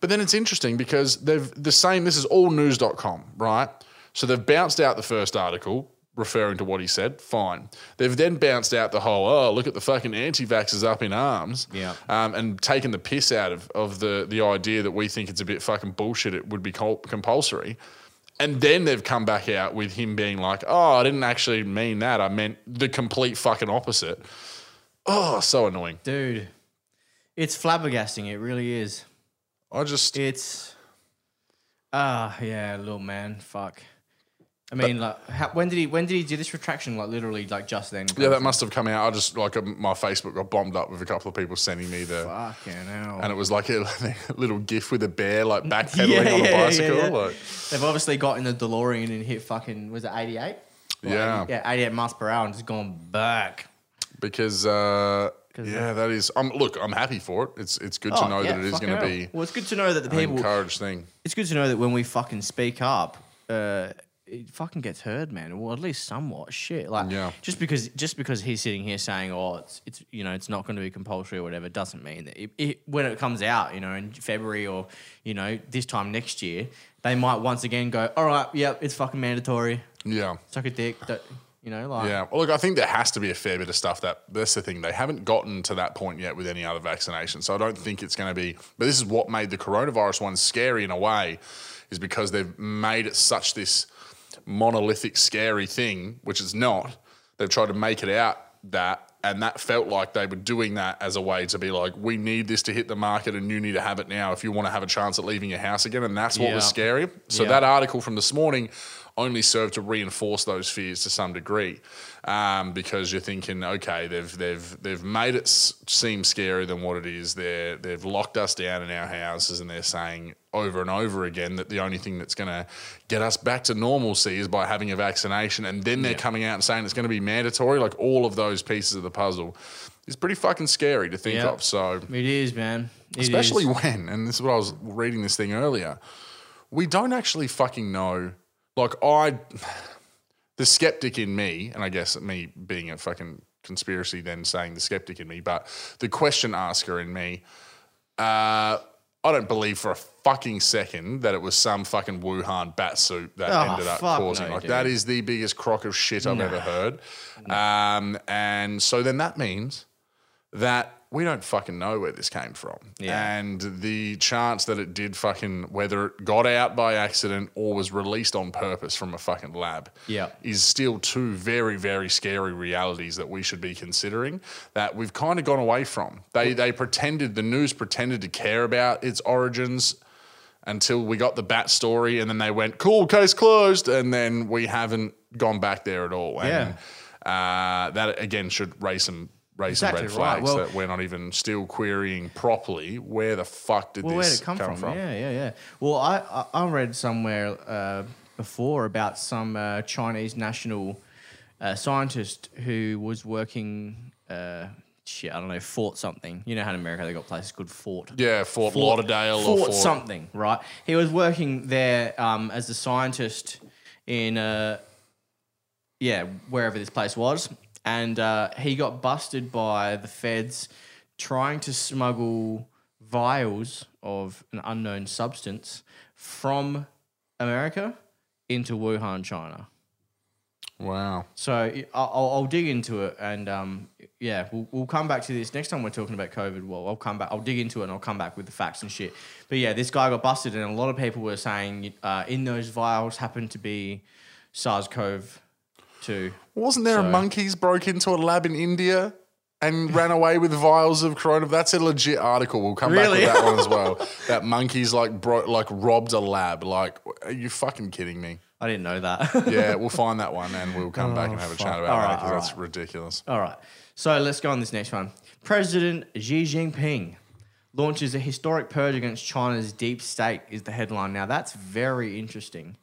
but then it's interesting because they've the same, this is all news.com, right? So they've bounced out the first article referring to what he said, fine. They've then bounced out the whole, oh, look at the fucking anti vaxxers up in arms Yeah. um, and taken the piss out of, of the, the idea that we think it's a bit fucking bullshit, it would be compulsory. And then they've come back out with him being like, oh, I didn't actually mean that. I meant the complete fucking opposite. Oh, so annoying. Dude. It's flabbergasting. It really is. I just, It's Ah, yeah, little man. Fuck. I mean, like, how, when did he when did he do this retraction? Like, literally, like just then. Yeah, that must have come out. I just like uh, my Facebook got bombed up with a couple of people sending me the, Fucking hell. and it was like a little gif with a bear like backpedaling Yeah, on a yeah, yeah, bicycle. yeah. Like, They've obviously got in the DeLorean and hit fucking was it eighty eight? Yeah. yeah, eighty eight miles per hour and just gone back. because uh, yeah, that is. Um, look, I'm happy for it. It's it's good to Oh, know yeah, that it is going to be Well, it's good to know that the people. encouraged thing. It's good to know that when we fucking speak up, uh, it fucking gets heard, man. Well, at least somewhat. Shit, like Yeah. just because just because he's sitting here saying, "Oh, it's it's you know it's not going to be compulsory or whatever," doesn't mean that it, it, when it comes out, you know, in February or you know this time next year, they might once again go, "All right, yep, it's fucking mandatory. Yeah. Suck a dick." Don't- you know, like Yeah. Well, look, I think there has to be a fair bit of stuff that that's the thing. They haven't gotten to that point yet with any other vaccination. So I don't think it's going to be. But this is what made the coronavirus one scary in a way, is because they've made it such this monolithic, scary thing, which it's not. They've tried to make it out that. And that felt like they were doing that as a way to be like, we need this to hit the market and you need to have it now if you want to have a chance at leaving your house again. And that's what was scary. So Yeah. that article from this morning only serve to reinforce those fears to some degree, um, because you're thinking, okay, they've they've they've made it s- seem scarier than what it is. They're they've locked us down in our houses, and they're saying over and over again that the only thing that's going to get us back to normalcy is by having a vaccination, and then they're coming out and saying it's going to be mandatory. Like all of those pieces of the puzzle is pretty fucking scary to think Yeah. of. So it is, man. It especially is. when, and this is what I was reading this thing earlier, we don't actually fucking know. Like I, the skeptic in me, and I guess me being a fucking conspiracy, then saying the skeptic in me, but the question asker in me, uh, I don't believe for a fucking second that it was some fucking Wuhan bat suit that Oh, ended up causing. no, like dude. that is the biggest crock of shit I've ever heard. Um, and so then that means that we don't fucking know where this came from. Yeah. And the chance that it did fucking, whether it got out by accident or was released on purpose from a fucking lab, Yeah. is still two very, very scary realities that we should be considering that we've kind of gone away from. They, they pretended, the news pretended to care about its origins until we got the bat story and then they went, cool, case closed. And then we haven't gone back there at all. And uh, that, again, should raise some. Raise some red Exactly right. flags Well- that we're not even still querying properly. Where the fuck did Well, this come, come, from? Yeah, yeah, yeah. Well, I I, I read somewhere uh, before about some uh, Chinese national uh, scientist who was working. Uh, shit, I don't know, Fort something. You know how in America they got places called Fort. Yeah, Fort, Lauderdale Fort, or Fort something, right? He was working there um, as a scientist in, uh, yeah, wherever this place was, and uh, he got busted by the feds trying to smuggle vials of an unknown substance from America into Wuhan, China. Wow. So I'll, I'll dig into it, and um, yeah, we'll, we'll come back to this next time we're talking about COVID. Well, I'll come back. I'll dig into it, and I'll come back with the facts and shit. But yeah, this guy got busted, and a lot of people were saying uh, in those vials happened to be SARS-CoV-2. Wasn't there a monkeys broke into a lab in India and ran away with vials of corona? That's a legit article. We'll come Really? back with that one as well. that monkeys like bro- like robbed a lab. Like, are you fucking kidding me? I didn't know that. Yeah, we'll find that one and we'll come back and have a oh, chat about All that because all that's ridiculous. All right. So let's go on this next one. President Xi Jinping launches a historic purge against China's deep state is the headline. Now that's very interesting.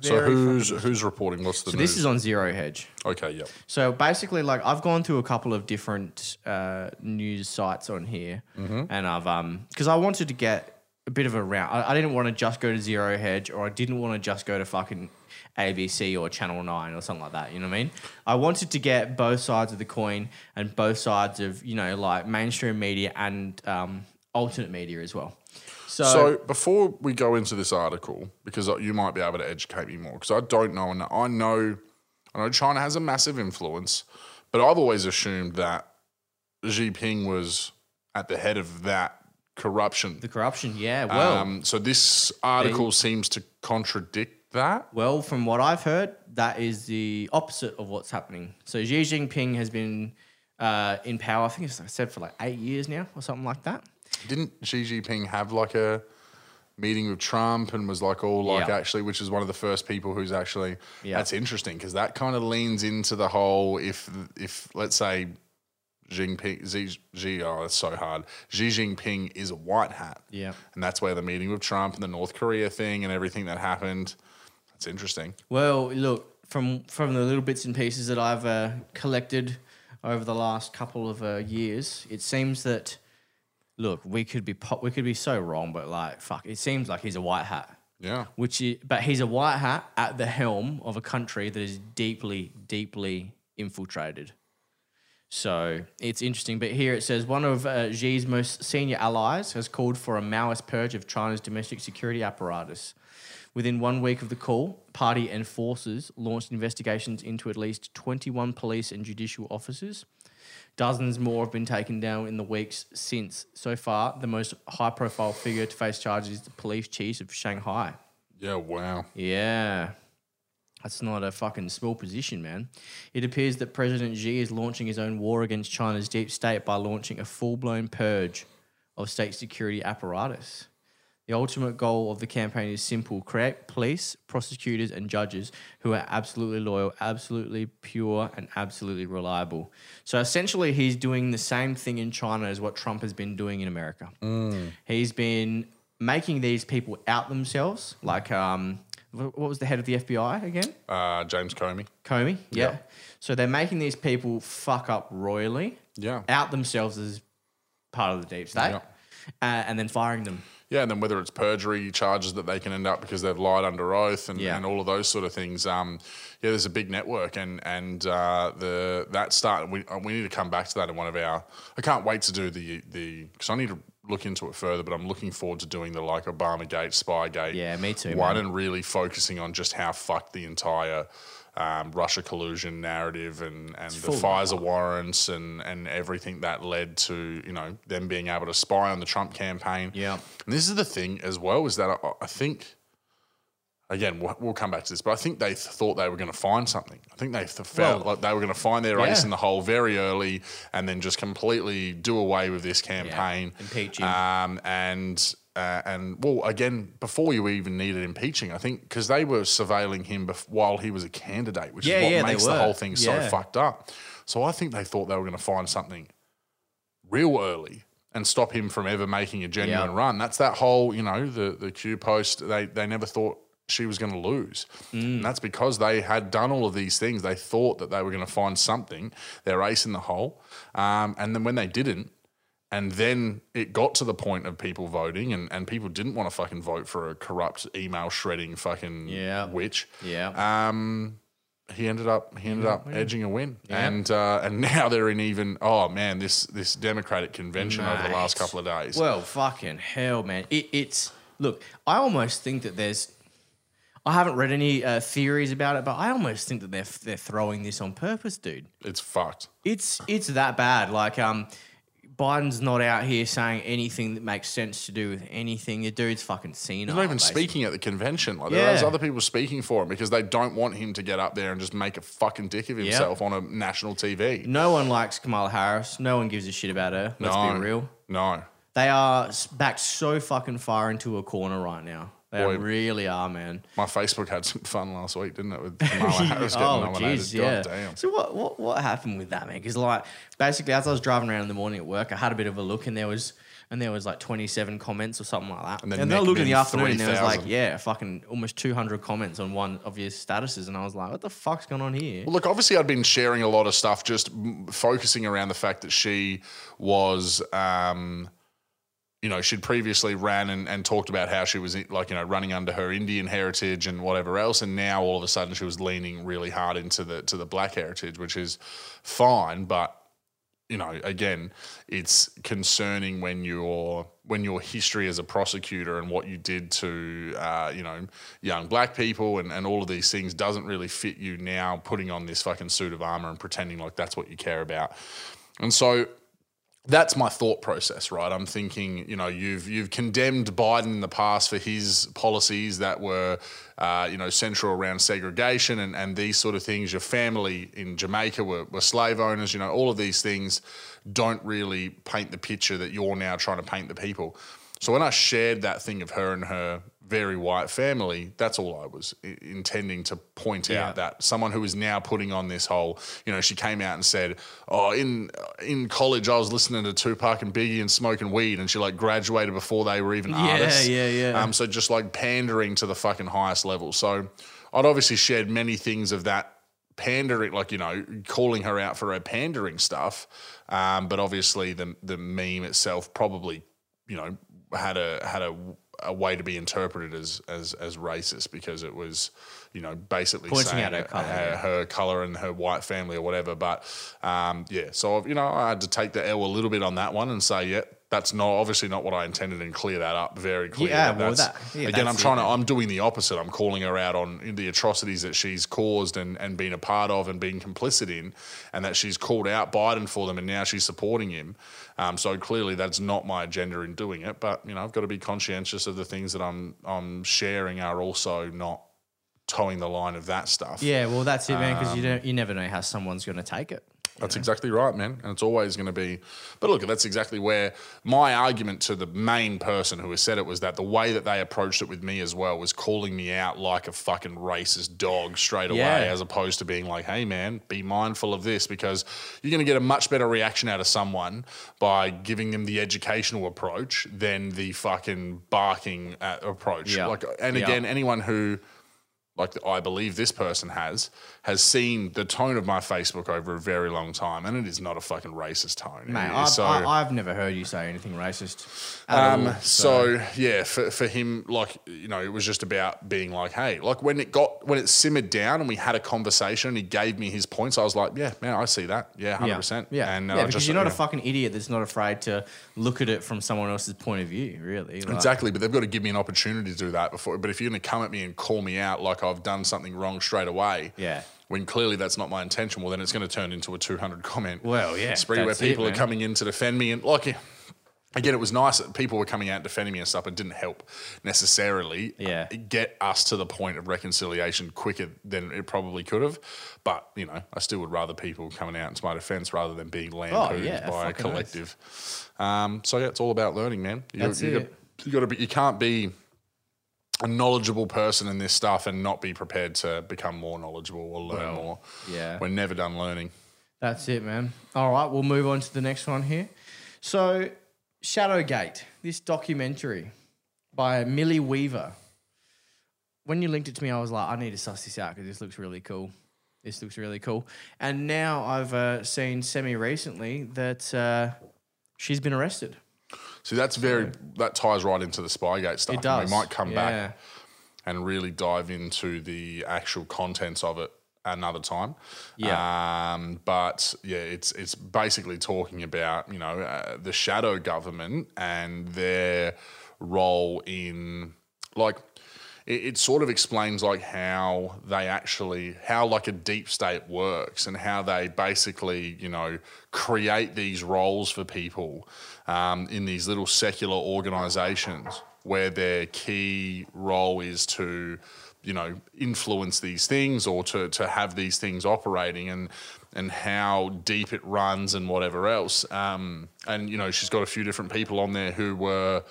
So who's who's reporting? What's the So news? this is on Zero Hedge. okay, yep. So basically, like I've gone through a couple of different uh, news sites on here, and I've um because I wanted to get a bit of a round. I, I didn't want to just go to Zero Hedge, or I didn't want to just go to fucking ABC or Channel Nine or something like that. You know what I mean? I wanted to get both sides of the coin and both sides of you know like mainstream media and um, alternate media as well. So, So before we go into this article, because you might be able to educate me more, because I don't know, and I know, I know China has a massive influence, but I've always assumed that Xi Jinping was at the head of that corruption. the corruption, yeah. Well, Um, so this article seems to contradict that. Well, from what I've heard, that is the opposite of what's happening. So Xi Jinping has been uh, in power, I think it's like I said, for like eight years now or something like that. Didn't Xi Jinping have like a meeting with Trump and was like all like Yeah. actually, which is one of the first people who's actually. Yeah. That's interesting because that kind of leans into the whole if if let's say. Jinping, Xi, Xi, oh, so hard. Xi Jinping is a white hat. Yeah. And that's where the meeting with Trump and the North Korea thing and everything that happened. That's interesting. Well, look from from the little bits and pieces that I've uh, collected over the last couple of uh, years, it seems that look we could be po- we could be so wrong, but like fuck, it seems like he's a white hat. Yeah. Which is, but he's a white hat at the helm of a country that is deeply, deeply infiltrated. So it's interesting. But here it says one of uh, Xi's most senior allies has called for a Maoist purge of China's domestic security apparatus. Within one week of the call, party and forces launched investigations into at least 21 police and judicial officers. Dozens more have been taken down in the weeks since. So far, the most high profile figure to face charges is the police chief of Shanghai. Yeah. Wow. Yeah. That's not a fucking small position, man. It appears that President Xi is launching his own war against China's deep state by launching a full blown purge of state security apparatus. The ultimate goal of the campaign is simple create police, prosecutors, and judges who are absolutely loyal, absolutely pure, and absolutely reliable. So essentially, he's doing the same thing in China as what Trump has been doing in America. He's been making these people out themselves, like um, what was the head of the FBI again? Uh, James Comey. Comey. Yeah. Yeah. So they're making these people fuck up royally, Yeah. out themselves as part of the deep state, Yeah. uh, and then firing them. Yeah, and then whether it's perjury charges that they can end up because they've lied under oath and, Yeah. and all of those sort of things. Um, yeah, there's a big network, and and uh, the that start. We uh, we need to come back to that in one of our. I can't wait to do the the because I need to look into it further, but I'm looking forward to doing the like Obama Gate, Spygate. Yeah, me too, One man. and really focusing on just how fucked the entire. Um, Russia collusion narrative and, and the FISA warrants and, and everything that led to you know them being able to spy on the Trump campaign. Yeah. And this is the thing as well is that I, I think, again, we'll, we'll come back to this, but I think they th- thought they were going to find something. I think they th- felt Well, like they were going to find their ace in the hole very early and then just completely do away with this campaign. Impeach him. Um, and, uh, and well, again, before you even needed impeaching, I think because they were surveilling him bef- while he was a candidate, which Yeah, is what yeah, makes the whole thing so fucked up. So I think they thought they were going to find something real early and stop him from ever making a genuine Yeah. run. That's that whole, you know, the the Q post. They they never thought she was going to lose, Mm. and that's because they had done all of these things. They thought that they were going to find something, their ace in the hole, um, and then when they didn't. And then it got to the point of people voting, and, and people didn't want to fucking vote for a corrupt email shredding fucking Yeah. witch Yeah. um, he ended up he ended up edging a win, and uh, and now they're in even. Oh man, this this Democratic convention over the last couple of days. Well, fucking hell, man. It, it's look. I almost think that there's. I haven't read any uh, theories about it, but I almost think that they're they're throwing this on purpose, dude. it's fucked. It's it's that bad. Like um, Biden's not out here saying anything that makes sense to do with anything. The dude's fucking senile. He's not even basically. speaking at the convention. Like there's other people speaking for him because they don't want him to get up there and just make a fucking dick of himself on a national TV. No one likes Kamala Harris. No one gives a shit about her. Let's no, be real. No. They are backed so fucking far into a corner right now. They Boy. really are, man. My Facebook had some fun last week, didn't it? With Kamala Harris getting oh, nominated. God yeah. damn. So what, what what happened with that, man? Because like basically, as I was driving around in the morning at work, I had a bit of a look, and there was and there was like twenty seven comments or something like that. And And then I looked in the afternoon, and there was like yeah, fucking almost two hundred comments on one of your statuses, and I was like, what the fuck's going on here? Well, look, obviously, I'd been sharing a lot of stuff, just focusing around the fact that she was, um, you know, she'd previously ran and, and talked about how she was like, you know, running under her Indian heritage and whatever else, and now all of a sudden she was leaning really hard into the to the black heritage, which is fine, but you know, again, it's concerning when your when your history as a prosecutor and what you did to uh, you know young black people and, and all of these things doesn't really fit you now putting on this fucking suit of armor and pretending like that's what you care about. And so that's my thought process, right? I'm thinking, you know, you've you've condemned Biden in the past for his policies that were, uh, you know, central around segregation and, and these sort of things. Your family in Jamaica were, were slave owners. You know, all of these things don't really paint the picture that you're now trying to paint the people. So when I shared that thing of her and her very white family, that's all I was intending to point Yeah. out that someone who is now putting on this whole, you know, she came out and said, "Oh, in in college I was listening to Tupac and Biggie and smoking weed," and she like graduated before they were even artists. yeah, yeah. Um, so just like pandering to the fucking highest level. So I'd obviously shared many things of that pandering, like you know, calling her out for her pandering stuff. Um, but obviously the the meme itself probably, you know, had a had a, a way to be interpreted as as as racist because it was, you know, basically Pointing saying out her colour, her, yeah. her color and her white family or whatever. But um, yeah, so you know, I had to take the L a little bit on that one and say, yeah, that's not obviously not what I intended and clear that up very clearly. Yeah, well, that- yeah, again, I'm that's it, trying to. I'm doing the opposite. I'm calling her out on the atrocities that she's caused and, and been a part of and being complicit in, and that she's called out Biden for them, and now she's supporting him. Um, so clearly, that's not my agenda in doing it. But you know, I've got to be conscientious of the things that I'm I'm sharing are also not towing the line of that stuff. Yeah, well, that's it, man. Because Um, you don't, you never know how someone's going to take it. That's exactly right, man. And it's always going to be. But look, that's exactly where my argument to the main person who has said it was that the way that they approached it with me as well was calling me out like a fucking racist dog straight away, Yeah. as opposed to being like, hey, man, be mindful of this because you're going to get a much better reaction out of someone by giving them the educational approach than the fucking barking at approach. Yeah. Like, and again, anyone who like I believe this person has, has seen the tone of my Facebook over a very long time, and it is not a fucking racist tone. Mate, I've, so, I, I've never heard you say anything racist. Um, all, so yeah, for, for him, like you know, it was just about being like, hey, like when it got when it simmered down and we had a conversation, and he gave me his points. I was like, yeah, man, I see that, yeah, hundred yeah, percent, yeah, and uh, yeah, because just, you're not you a fucking idiot that's not afraid to look at it from someone else's point of view. Really, Like, Exactly, but they've got to give me an opportunity to do that before. But if you're going to come at me and call me out like I've done something wrong straight away, Yeah. When clearly that's not my intention, well, then it's going to turn into a 200 comment Well, yeah, spree where that's it, people are coming in to defend me. And like, again, it was nice that people were coming out and defending me and stuff. It didn't help necessarily Yeah. get us to the point of reconciliation quicker than it probably could have. But, you know, I still would rather people coming out into my defense rather than being lampooned Oh, yeah, by a collective. Um, so, yeah, it's all about learning, man. You, That's you it. Got, you got to be, you can't be a knowledgeable person in this stuff and not be prepared to become more knowledgeable or learn Well, more. yeah. We're never done learning. That's it, man. All right, we'll move on to the next one here. So, Shadowgate, this documentary by Millie Weaver. When you linked it to me, I was like, I need to suss this out because this looks really cool. This looks really cool. And now I've uh, seen semi recently that uh, she's been arrested. See, that's very that ties right into the Spygate stuff. It and does. we might come Yeah. back and really dive into the actual contents of it another time. Yeah. Um, but yeah, it's it's basically talking about you know uh, the shadow government and their role in like it, it sort of explains like how they actually how like a deep state works and how they basically you know create these roles for people um, in these little secular organizations where their key role is to you know influence these things or to to have these things operating and and how deep it runs and whatever else. Um, and you know she's got a few different people on there who were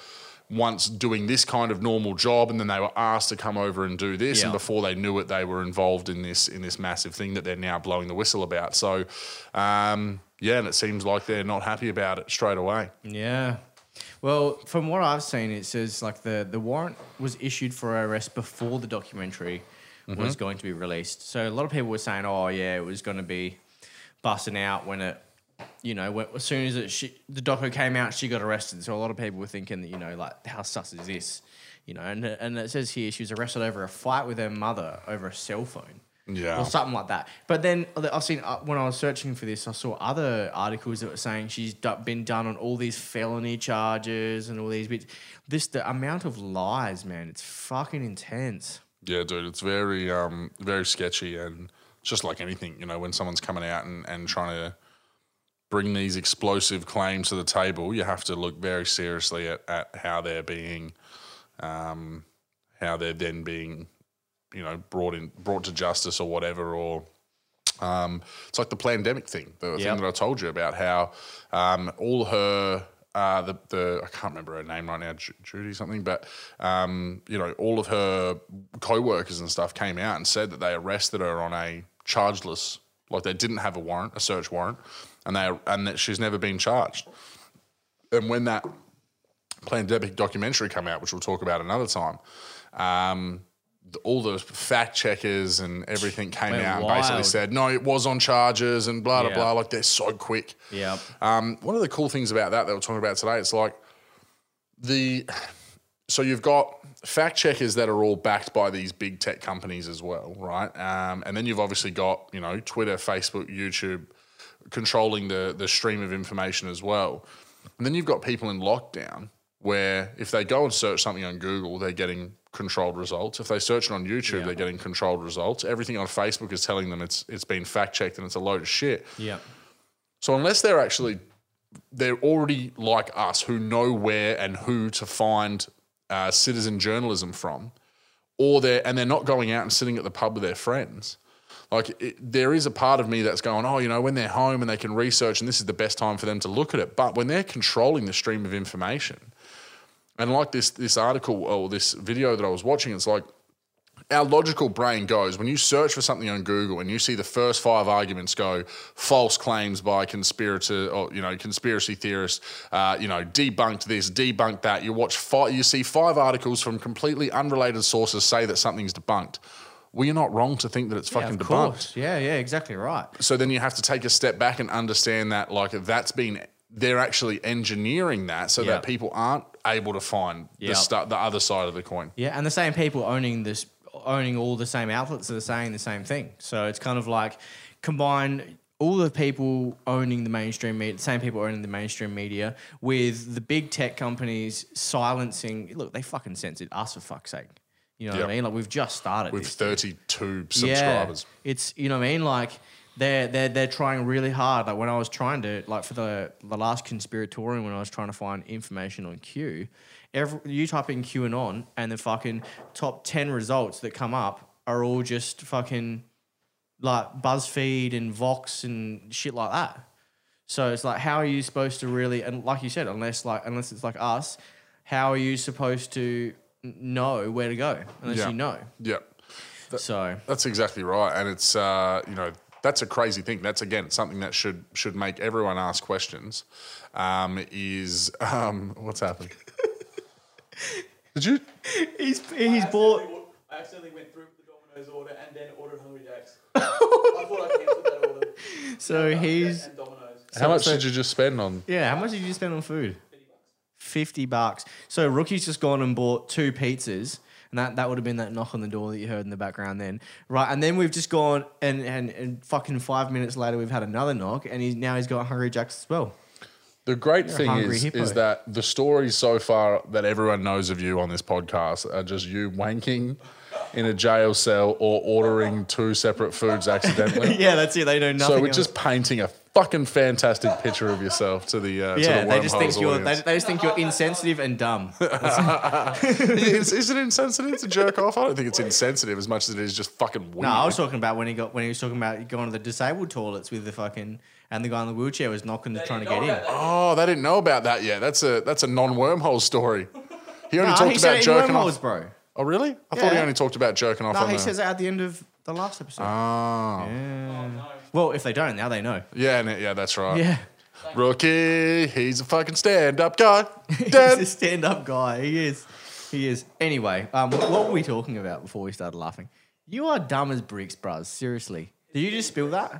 once doing this kind of normal job and then they were asked to come over and do this and before they knew it they were involved in this in this massive thing that they're now blowing the whistle about. So um, yeah and it seems like they're not happy about it straight away Yeah. Well, from what I've seen, it says like the, the warrant was issued for her arrest before the documentary mm-hmm. was going to be released. So a lot of people were saying, "Oh, yeah, it was going to be busting out when it, you know, when, as soon as it she, the doco came out, she got arrested." So a lot of people were thinking that, you know, like how sus is this, you know? And and it says here she was arrested over a fight with her mother over a cell phone yeah or something like that. But then I've seen uh, when I was searching for this, I saw other articles that were saying she's do- been done on all these felony charges and all these bits. This the amount of lies, man, it's fucking intense. Yeah, dude, it's very um very sketchy and just like anything, you know, when someone's coming out and, and trying to bring these explosive claims to the table, you have to look very seriously at, at how they're being um how they're then being, you know, brought in brought to justice or whatever or um, it's like the pandemic thing, the Yep. thing that I told you about how um, all her uh, the the I can't remember her name right now, Ju- Judy something, but um, you know, all of her co-workers and stuff came out and said that they arrested her on a chargeless, like they didn't have a warrant, a search warrant, and they and that she's never been charged. And when that pandemic documentary came out, which we'll talk about another time, um, all the fact checkers and everything came Went out and basically said, no, it was on charges and blah, blah, Yeah. blah. Like they're so quick. Yeah. Um, one of the cool things about that that we're talking about today, it's like the so you've got fact checkers that are all backed by these big tech companies as well, right? Um, and then you've obviously got you know Twitter, Facebook, YouTube controlling the the stream of information as well. And then you've got people in lockdown where if they go and search something on Google, they're getting controlled results. If they search it on YouTube, Yeah. they're getting controlled results. Everything on Facebook is telling them it's it's been fact checked and it's a load of shit. Yeah. So unless they're actually they're already like us who know where and who to find uh, citizen journalism from, or they're and they're not going out and sitting at the pub with their friends. Like it, there is a part of me that's going, oh, you know, when they're home and they can research, and this is the best time for them to look at it. But when they're controlling the stream of information, and like this this article or this video that I was watching, it's like our logical brain goes when you search for something on Google and you see the first five arguments go false claims by conspirator or you know conspiracy theorists, uh, you know debunked this, debunked that. You watch five, you see five articles from completely unrelated sources say that something's debunked. Well, you're not wrong to think that it's Yeah, fucking of debunked. course. Yeah, yeah, exactly right. So then you have to take a step back and understand that like that's been they're actually engineering that so Yeah. that people aren't able to find the stu- the other side of the coin. Yeah, and the same people owning this, owning all the same outlets that are saying the same thing. So it's kind of like combine all the people owning the mainstream media, the same people owning the mainstream media, with the big tech companies silencing. Look, they fucking censored us for fuck's sake. You know what. I mean? Like we've just started. With this. 32 subscribers. Yeah, it's you know what I mean. Like they're they're they're trying really hard. Like when I was trying to like for the the last conspiratorium when I was trying to find information on Q, every you type in QAnon and on and the fucking top ten results that come up are all just fucking like BuzzFeed and Vox and shit like that. So it's like, how are you supposed to really? And like you said, unless like unless it's like us, how are you supposed to know where to go unless Yeah. you know? Yeah. So That's exactly right, and it's uh, you know that's a crazy thing. That's again something that should should make everyone ask questions. Um, is um, what's happened? Did you? he's he's bought. I accidentally went through with the Domino's order and then ordered Hungry Jacks. I thought I cancelled that order. So he's and Domino's. How much did you just spend on? yeah. How much did you spend on food? Fifty bucks. So rookie's just gone and bought two pizzas, and that, that would have been that knock on the door that you heard in the background then, right? And then we've just gone and and, and fucking five minutes later we've had another knock, and he's now he's got hungry jacks as well. The great You're thing is, hippo. is that the stories so far that everyone knows of you on this podcast are just you wanking in a jail cell or ordering two separate foods accidentally. yeah, that's it. They know nothing. so we're else. just painting a fucking fantastic picture of yourself to the uh, yeah. to the They just think Wormholes you're they, they just think you're insensitive and dumb. is, is it insensitive to jerk off? I don't think it's insensitive as much as it is just fucking weird. No, I was talking about when he got when he was talking about going to the disabled toilets with the fucking and the guy in the wheelchair was knocking to trying to get in. oh, they didn't know about that yet. That's a that's a non-wormhole story. He only No, talked he about it jerking off. bro. Oh, really? I thought he only talked about jerking off. No, on he the... says it at the end of the last episode. Oh. Well, if they don't, now they know. Yeah, and it- yeah, that's right. Yeah. Rookie, he's a fucking stand-up guy. He's Dead. a stand up guy. He is. He is. Anyway, um, what what were we talking about before we started laughing? You are dumb as bricks, bruz. Seriously. Did you just spill that?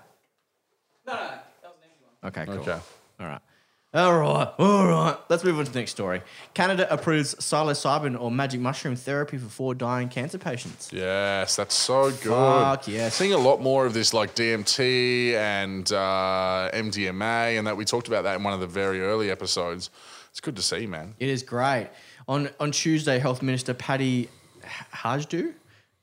No, no, no. That was an empty one. Okay, cool. okay. All right. All right. All right. Let's move on to the next story. Canada approves psilocybin or magic mushroom therapy for four dying cancer patients. Yes, that's so good. Fuck yes. Seeing a lot more of this, like DMT and uh, MDMA, and that we talked about that in one of the very early episodes. It's good to see, man. It is great. On on Tuesday, Health Minister Patty Hajdu,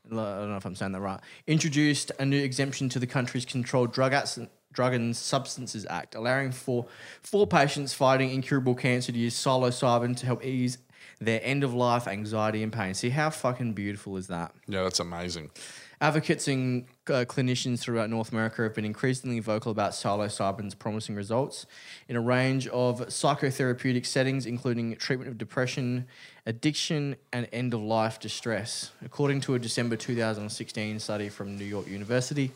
I don't know if I'm saying that right, introduced a new exemption to the country's Controlled Drug, Acts, Drug and Substances Act, allowing for four patients fighting incurable cancer to use psilocybin to help ease their end of life anxiety and pain. See how fucking beautiful is that? Yeah, that's amazing. Advocates and uh, clinicians throughout North America have been increasingly vocal about psilocybin's promising results in a range of psychotherapeutic settings, including treatment of depression, addiction, and end of life distress. According to a December 2016 study from New York University,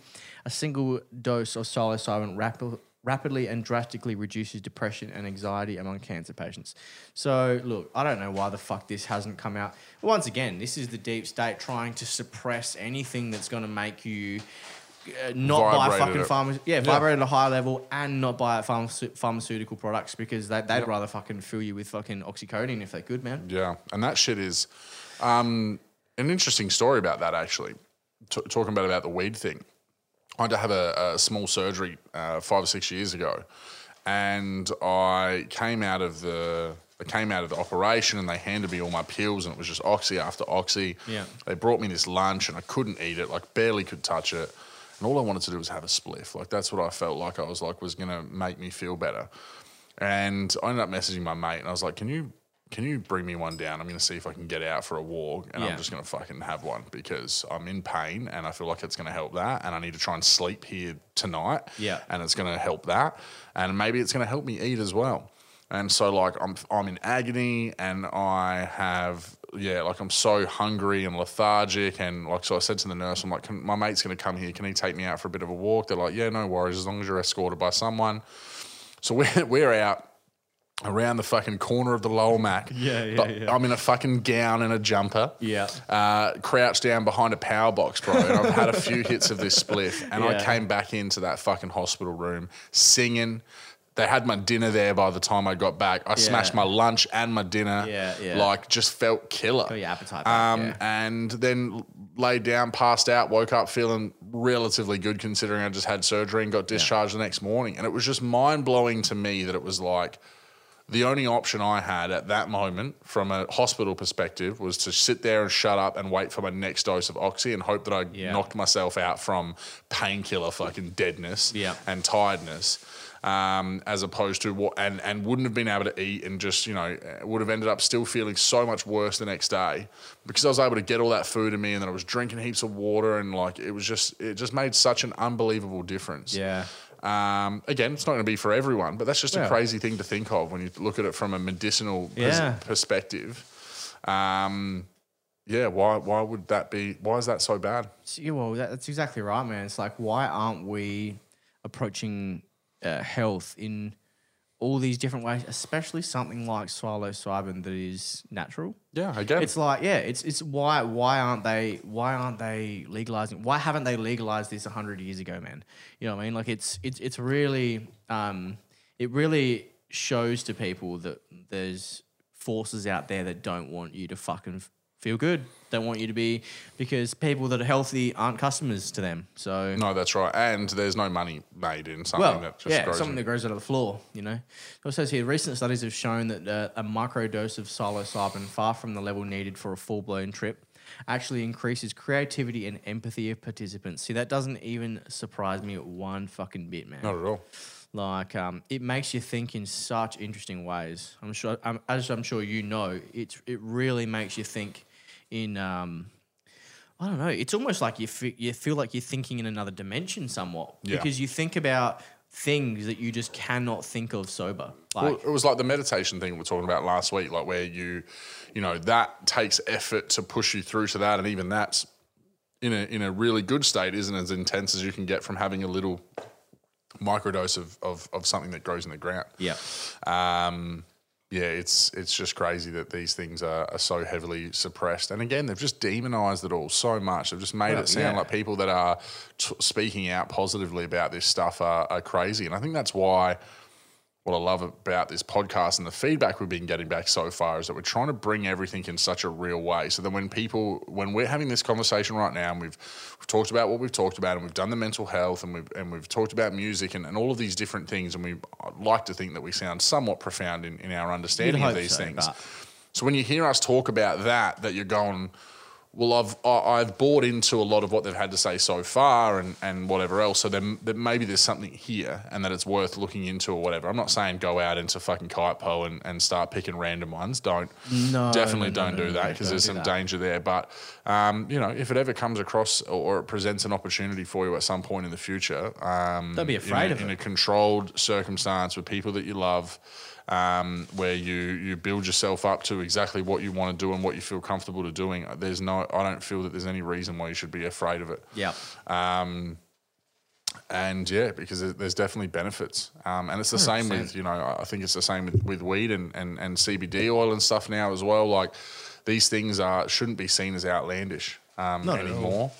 a single dose of psilocybin rapid, rapidly and drastically reduces depression and anxiety among cancer patients. So, look, I don't know why the fuck this hasn't come out. Once again, this is the deep state trying to suppress anything that's going to make you. Uh, not buy fucking pharma, yeah, vibrate at a high level and not buy pharma- pharmaceutical products because they, they'd rather fucking fill you with fucking oxycodone if they could, man. Yeah, and that shit is um, an interesting story about that actually. T- talking about about the weed thing, I had to have a, a small surgery uh, five or six years ago, and I came out of the I came out of the operation and they handed me all my pills and it was just oxy after oxy. Yeah. They brought me this lunch and I couldn't eat it, like barely could touch it. And all I wanted to do was have a spliff. Like that's what I felt like I was like was gonna make me feel better. And I ended up messaging my mate and I was like, Can you can you bring me one down? I'm gonna see if I can get out for a walk and Yeah. I'm just gonna fucking have one because I'm in pain and I feel like it's gonna help that and I need to try and sleep here tonight. Yeah. And it's gonna help that. And maybe it's gonna help me eat as well. And so like I'm I'm in agony and I have yeah, like I'm so hungry and lethargic and like so I said to the nurse, I'm like, can, my mate's gonna come here, can he take me out for a bit of a walk? They're like, Yeah, no worries, as long as you're escorted by someone. So we're we're out around the fucking corner of the Lyell Mac. Yeah, yeah, but yeah. I'm in a fucking gown and a jumper. Yeah. Uh, crouched down behind a power box, bro. And I've had a few hits of this spliff. And I came back into that fucking hospital room singing. They had my dinner there by the time I got back. I smashed my lunch and my dinner. Yeah, yeah. Like, just felt killer. Got your appetite back, Um, yeah. And then laid down, passed out, woke up feeling relatively good considering I just had surgery and got discharged the next morning. And it was just mind blowing to me that it was like, the only option I had at that moment from a hospital perspective was to sit there and shut up and wait for my next dose of oxy and hope that I Yeah. knocked myself out from painkiller fucking deadness Yeah. and tiredness. Um, as opposed to what, and, and wouldn't have been able to eat and just, you know, would have ended up still feeling so much worse the next day because I was able to get all that food in me and then I was drinking heaps of water and like it was just, it just made such an unbelievable difference. Yeah. Um, again, it's not going to be for everyone, but that's just a crazy thing to think of when you look at it from a medicinal pers- Yeah. perspective. Um, yeah, why why would that be? Why is that so bad? Yeah, well, that, that's exactly right, man. It's like, why aren't we approaching uh, health in all these different ways, especially something like psilocybin that is natural? Yeah, again, It's like, yeah, it's it's why why aren't they why aren't they legalizing? Why haven't they legalized this hundred years ago, man? You know what I mean? Like, it's it's it's really um, it really shows to people that there's forces out there that don't want you to fucking feel good, don't want you to be because people that are healthy aren't customers to them. So no, that's right. And there's no money made in something well, that just yeah, grows. something in- that grows out of the floor, you know. It says here, recent studies have shown that uh, a microdose of psilocybin, far from the level needed for a full-blown trip, actually increases creativity and empathy of participants. See, that doesn't even surprise me one fucking bit, man. not at all. Like, um, it makes you think in such interesting ways. I'm sure, um, as I'm sure you know, it's it really makes you think in. Um, I don't know. It's almost like you fe- you feel like you're thinking in another dimension somewhat Yeah. because you think about things that you just cannot think of sober. Like, Well, it was like the meditation thing we were talking about last week, like where you, you know, that takes effort to push you through to that, and even that's in a in a really good state isn't as intense as you can get from having a little microdose of of, of something that grows in the ground. yeah, Um, yeah, it's it's just crazy that these things are, are so heavily suppressed. And again, they've just demonized it all so much. They've just made Well, it sound yeah. like people that are t- speaking out positively about this stuff are, are crazy. And I think that's why what I love about this podcast and the feedback we've been getting back so far is that we're trying to bring everything in such a real way. So that when people, when we're having this conversation right now, and we've we've talked about what we've talked about, and we've done the mental health, and we've and we've talked about music and, and all of these different things, and we like to think that we sound somewhat profound in, in our understanding of these so, things. but- So when you hear us talk about that, that you're going, well, I've I've bought into a lot of what they've had to say so far, and, and whatever else. So then that maybe there's something here, and that it's worth looking into or whatever. I'm not saying go out into fucking Kuitpo and, and start picking random ones. Don't No, definitely no, don't no, do that because there's some that. danger there. But um, you know, if it ever comes across or, or it presents an opportunity for you at some point in the future, um, Don't be in afraid a- of in a controlled circumstance with people that you love, um, where you you build yourself up to exactly what you want to do and what you feel comfortable to doing. There's no, I don't feel that there's any reason why you should be afraid of it. Yep. Um, and yeah, because there's definitely benefits. Um, and it's the same with, you know, I think it's the same with, with weed and, and, and CBD oil and stuff now as well. Like these things are shouldn't be seen as outlandish um, Not anymore.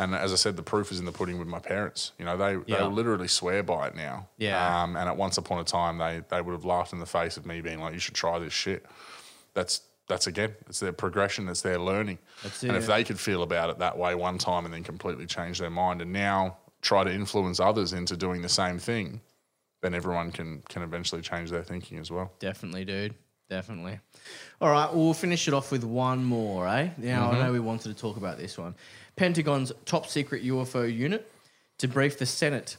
And as I said, the proof is in the pudding with my parents. You know, they, Yeah. they literally swear by it now. Yeah. Um, and at once upon a time, they, they would have laughed in the face of me being like, you should try this shit. That's that's again, it's their progression, it's their learning. That's it. and if they could feel about it that way one time and then completely change their mind and now try to influence others into doing the same thing, then everyone can can eventually change their thinking as well. Definitely, dude. Definitely. All right, well, we'll finish it off with one more, eh? Now, I know we wanted to talk about this one. Pentagon's top secret UFO unit to brief the Senate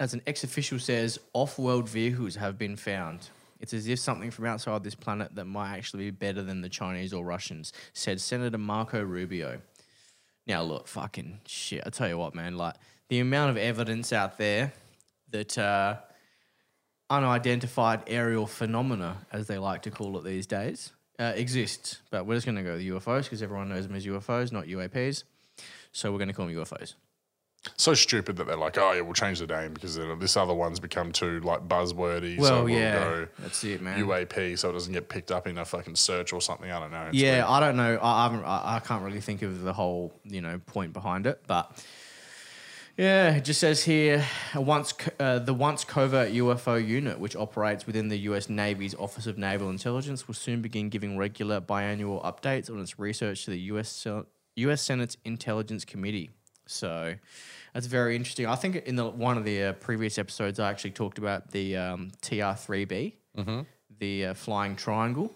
as an ex official says off world vehicles have been found. It's as if something from outside this planet that might actually be better than the Chinese or Russians, said Senator Marco Rubio. Now, look, fucking shit. I tell you what, man, like the amount of evidence out there that uh, unidentified aerial phenomena, as they like to call it these days, uh, exists. But we're just going to go with UFOs because everyone knows them as UFOs, not UAPs. So we're going to call them UFOs. So stupid that they're like, oh yeah, we'll change the name because this other one's become too like buzzwordy. so Well, we'll yeah, go that's it, man. UAP so it doesn't get picked up in a fucking search or something. I don't know. It's yeah, weird. I don't know. I, I, I, I can't really think of the whole, you know, point behind it, but yeah, it just says here once uh, the once covert UFO unit, which operates within the U.S. Navy's Office of Naval Intelligence, will soon begin giving regular biannual updates on its research to the U.S. U.S. Senate's Intelligence Committee. So that's very interesting. I think in the one of the uh, previous episodes, I actually talked about the um, TR3B, the uh, flying triangle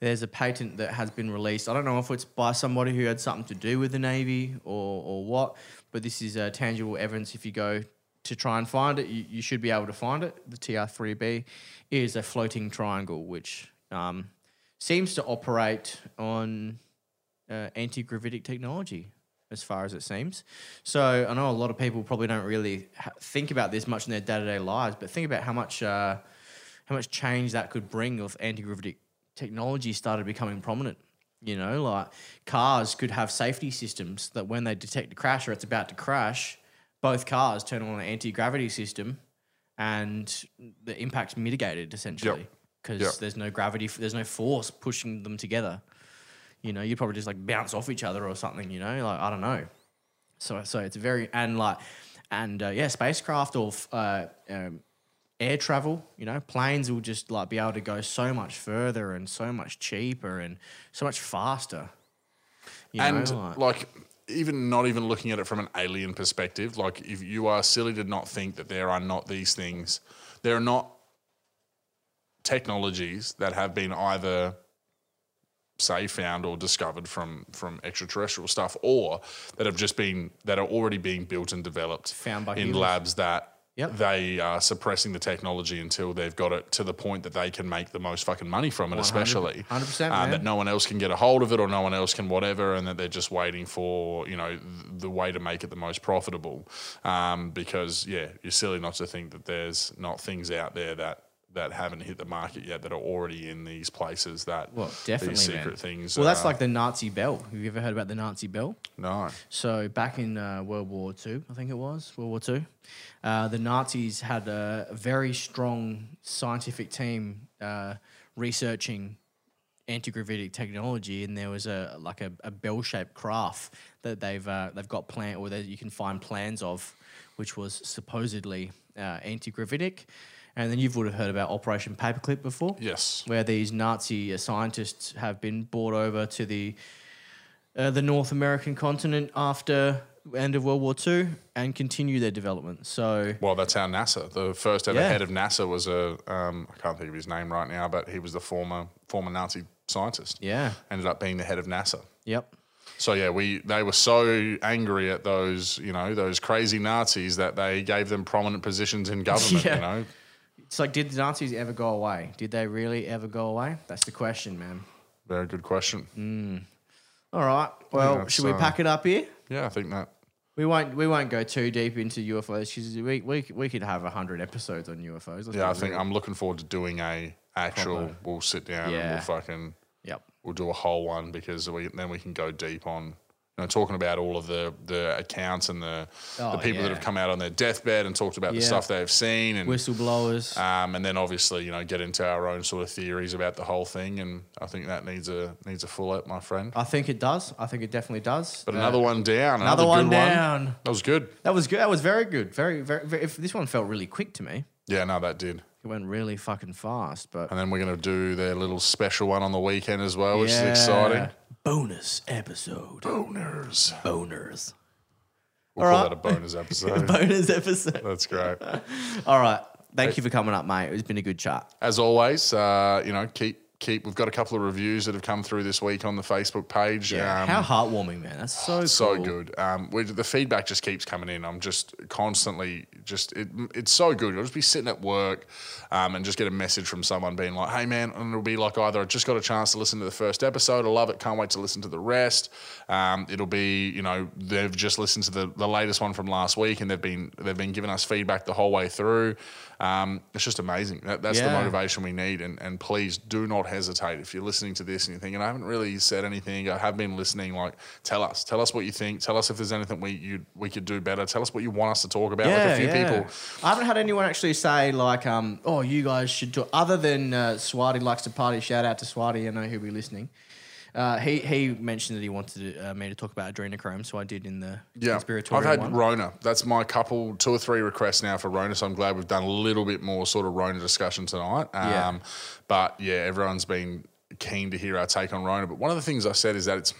there's a patent that has been released. I don't know if it's by somebody who had something to do with the Navy or, or what, but this is uh, tangible evidence. If you go to try and find it, you, you should be able to find it. The TR3B is a floating triangle, which um, seems to operate on uh, anti gravitic technology, as far as it seems. So I know a lot of people probably don't really ha- think about this much in their day to day lives, but think about how much uh, how much change that could bring if anti gravitic technology started becoming prominent. You know, like cars could have safety systems that when they detect a crash or it's about to crash, both cars turn on an anti gravity system and the impact's mitigated essentially because Yep. there's no gravity, there's no force pushing them together. You know, you'd probably just like bounce off each other or something, you know, like I don't know. So, so it's very, and like, and uh, yeah, spacecraft or uh, um, air travel, you know, planes will just like be able to go so much further and so much cheaper and so much faster. You and know, like, like even not even looking at it from an alien perspective like if you are silly to not think that there are not these things there are not technologies that have been either say found or discovered from from extraterrestrial stuff or that have just been that are already being built and developed Found by in humans. labs that Yep. they are suppressing the technology until they've got it to the point that they can make the most fucking money from it, especially 100%, uh, man. that no one else can get a hold of it or no one else can whatever, and that they're just waiting for you know the way to make it the most profitable. Um, because yeah, you're silly not to think that there's not things out there that that haven't hit the market yet that are already in these places that well, definitely, these man. secret things. Well, that's are- like the Nazi bell. Have you ever heard about the Nazi bell? no. So back in uh, World War Two, I think it was World War Two, uh, the Nazis had a very strong scientific team uh, researching anti-gravitic technology, and there was a like a, a bell-shaped craft that they've uh, they've got plan or that you can find plans of, which was supposedly uh, anti-gravitic. And then you've would have heard about Operation Paperclip before Yes. where these Nazi uh, scientists have been brought over to the uh, the North American continent after end of World War II and continue their development. So Well, that's how NASA. The first ever Yeah. head of NASA was a um, I can't think of his name right now, but he was the former former Nazi scientist. yeah, Ended up being the head of NASA. yep. So yeah, we they were so angry at those you know those crazy Nazis that they gave them prominent positions in government. Yeah. You know, It's like, did the Nazis ever go away? Did they really ever go away? That's the question, man. very good question. Mm. All right. Well, that's, should we uh, pack it up here? Yeah, I think that. We won't. We won't go too deep into UFOs because we, we we could have hundred episodes on UFOs. Yeah, I think real. I'm looking forward to doing a actual. Proper. We'll sit down and we'll fucking Yep. we'll do a whole one because we then we can go deep on you know talking about all of the the accounts and the Oh, the people that have come out on their deathbed and talked about the stuff they've seen and Whistleblowers. um, and then obviously you know get into our own sort of theories about the whole thing and I think that needs a needs a full up, my friend. I think it does. I think it definitely does. But Uh, another one down, Another another, one down. That was good. That was good. That was very good. Very, very, very. If this one felt really quick to me. Yeah, no, that did. It went really fucking fast. But And then we're gonna do their little special one on the weekend as well, which is exciting. Bonus episode. Boners. Boners. We'll All call right. that a bonus episode. Bonus episode. That's great. All right. Thank you for coming up, mate. It's been a good chat. As always, uh, you know, keep keep. We've got a couple of reviews that have come through this week on the Facebook page. Yeah. Um, How heartwarming, man. That's so so cool. good. Um, we, the feedback just keeps coming in. I'm just constantly just it, it's so good. I'll just be sitting at work um, and just get a message from someone being like, "Hey man," and it'll be like either I just got a chance to listen to the first episode. I love it. Can't wait to listen to the rest. Um, it'll be you know they've just listened to the, the latest one from last week and they've been they've been giving us feedback the whole way through. Um, it's just amazing. That, that's the motivation we need. And, and please do not hesitate if you're listening to this and you're thinking, I haven't really said anything. I have been listening. Like, tell us, tell us what you think. Tell us if there's anything we you we could do better. Tell us what you want us to talk about. like a few people. I haven't had anyone actually say like, um, "Oh, you guys should do." Other than uh, Swati likes to party. Shout out to Swati. I know he'll be listening. Uh, he he mentioned that he wanted uh, me to talk about adrenochrome, so I did in the Yeah, conspiratorial I've had one. Rona. That's my couple, two or three requests now for Rona. So I'm glad we've done a little bit more sort of Rona discussion tonight. Um, Yeah. But yeah, everyone's been keen to hear our take on Rona. But one of the things I said is that it's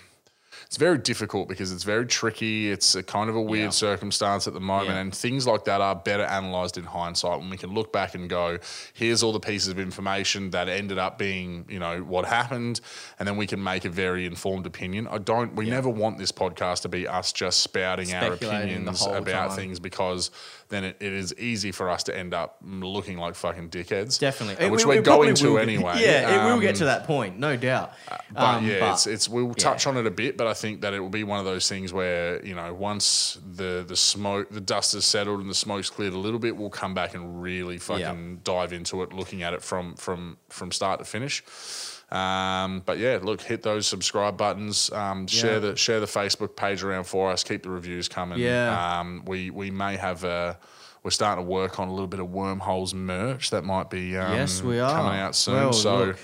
it's very difficult because it's very tricky. It's a kind of a weird Yeah. circumstance at the moment, Yeah. and things like that are better analysed in hindsight when we can look back and go, "Here's all the pieces of information that ended up being, you know, what happened," and then we can make a very informed opinion. I don't. We never want this podcast to be us just spouting our Speculating opinions about time. things because then it, it is easy for us to end up looking like fucking dickheads. Definitely, uh, which We- are going probably will to anyway. Yeah, it will get Um, to that point, no doubt. but Um, yeah, but- it's it's we'll touch on it a bit, but I think that it will be one of those things where you know once the the smoke, the dust has settled and the smoke's cleared a little bit, we'll come back and really fucking dive into it, looking at it from from from start to finish. Um, but yeah, look, hit those subscribe buttons. Um, Share the share the Facebook page around for us. Keep the reviews coming. Yeah. Um, we we may have a. We're starting to work on a little bit of wormholes merch that might be um, Yes, we are. coming out soon. Well, so look.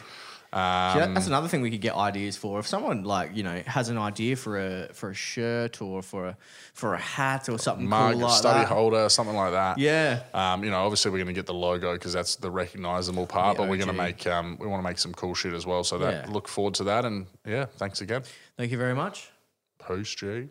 Um, Yeah, that's another thing we could get ideas for. If someone like you know has an idea for a for a shirt or for a for a hat or something mug, cool like study that. holder, something like that. Yeah, Um, you know, obviously we're going to get the logo because that's the recognizable part, The but we're going to make um, we want to make some cool shit as well. So that Yeah. look forward to that, and yeah, thanks again. thank you very much. Post G.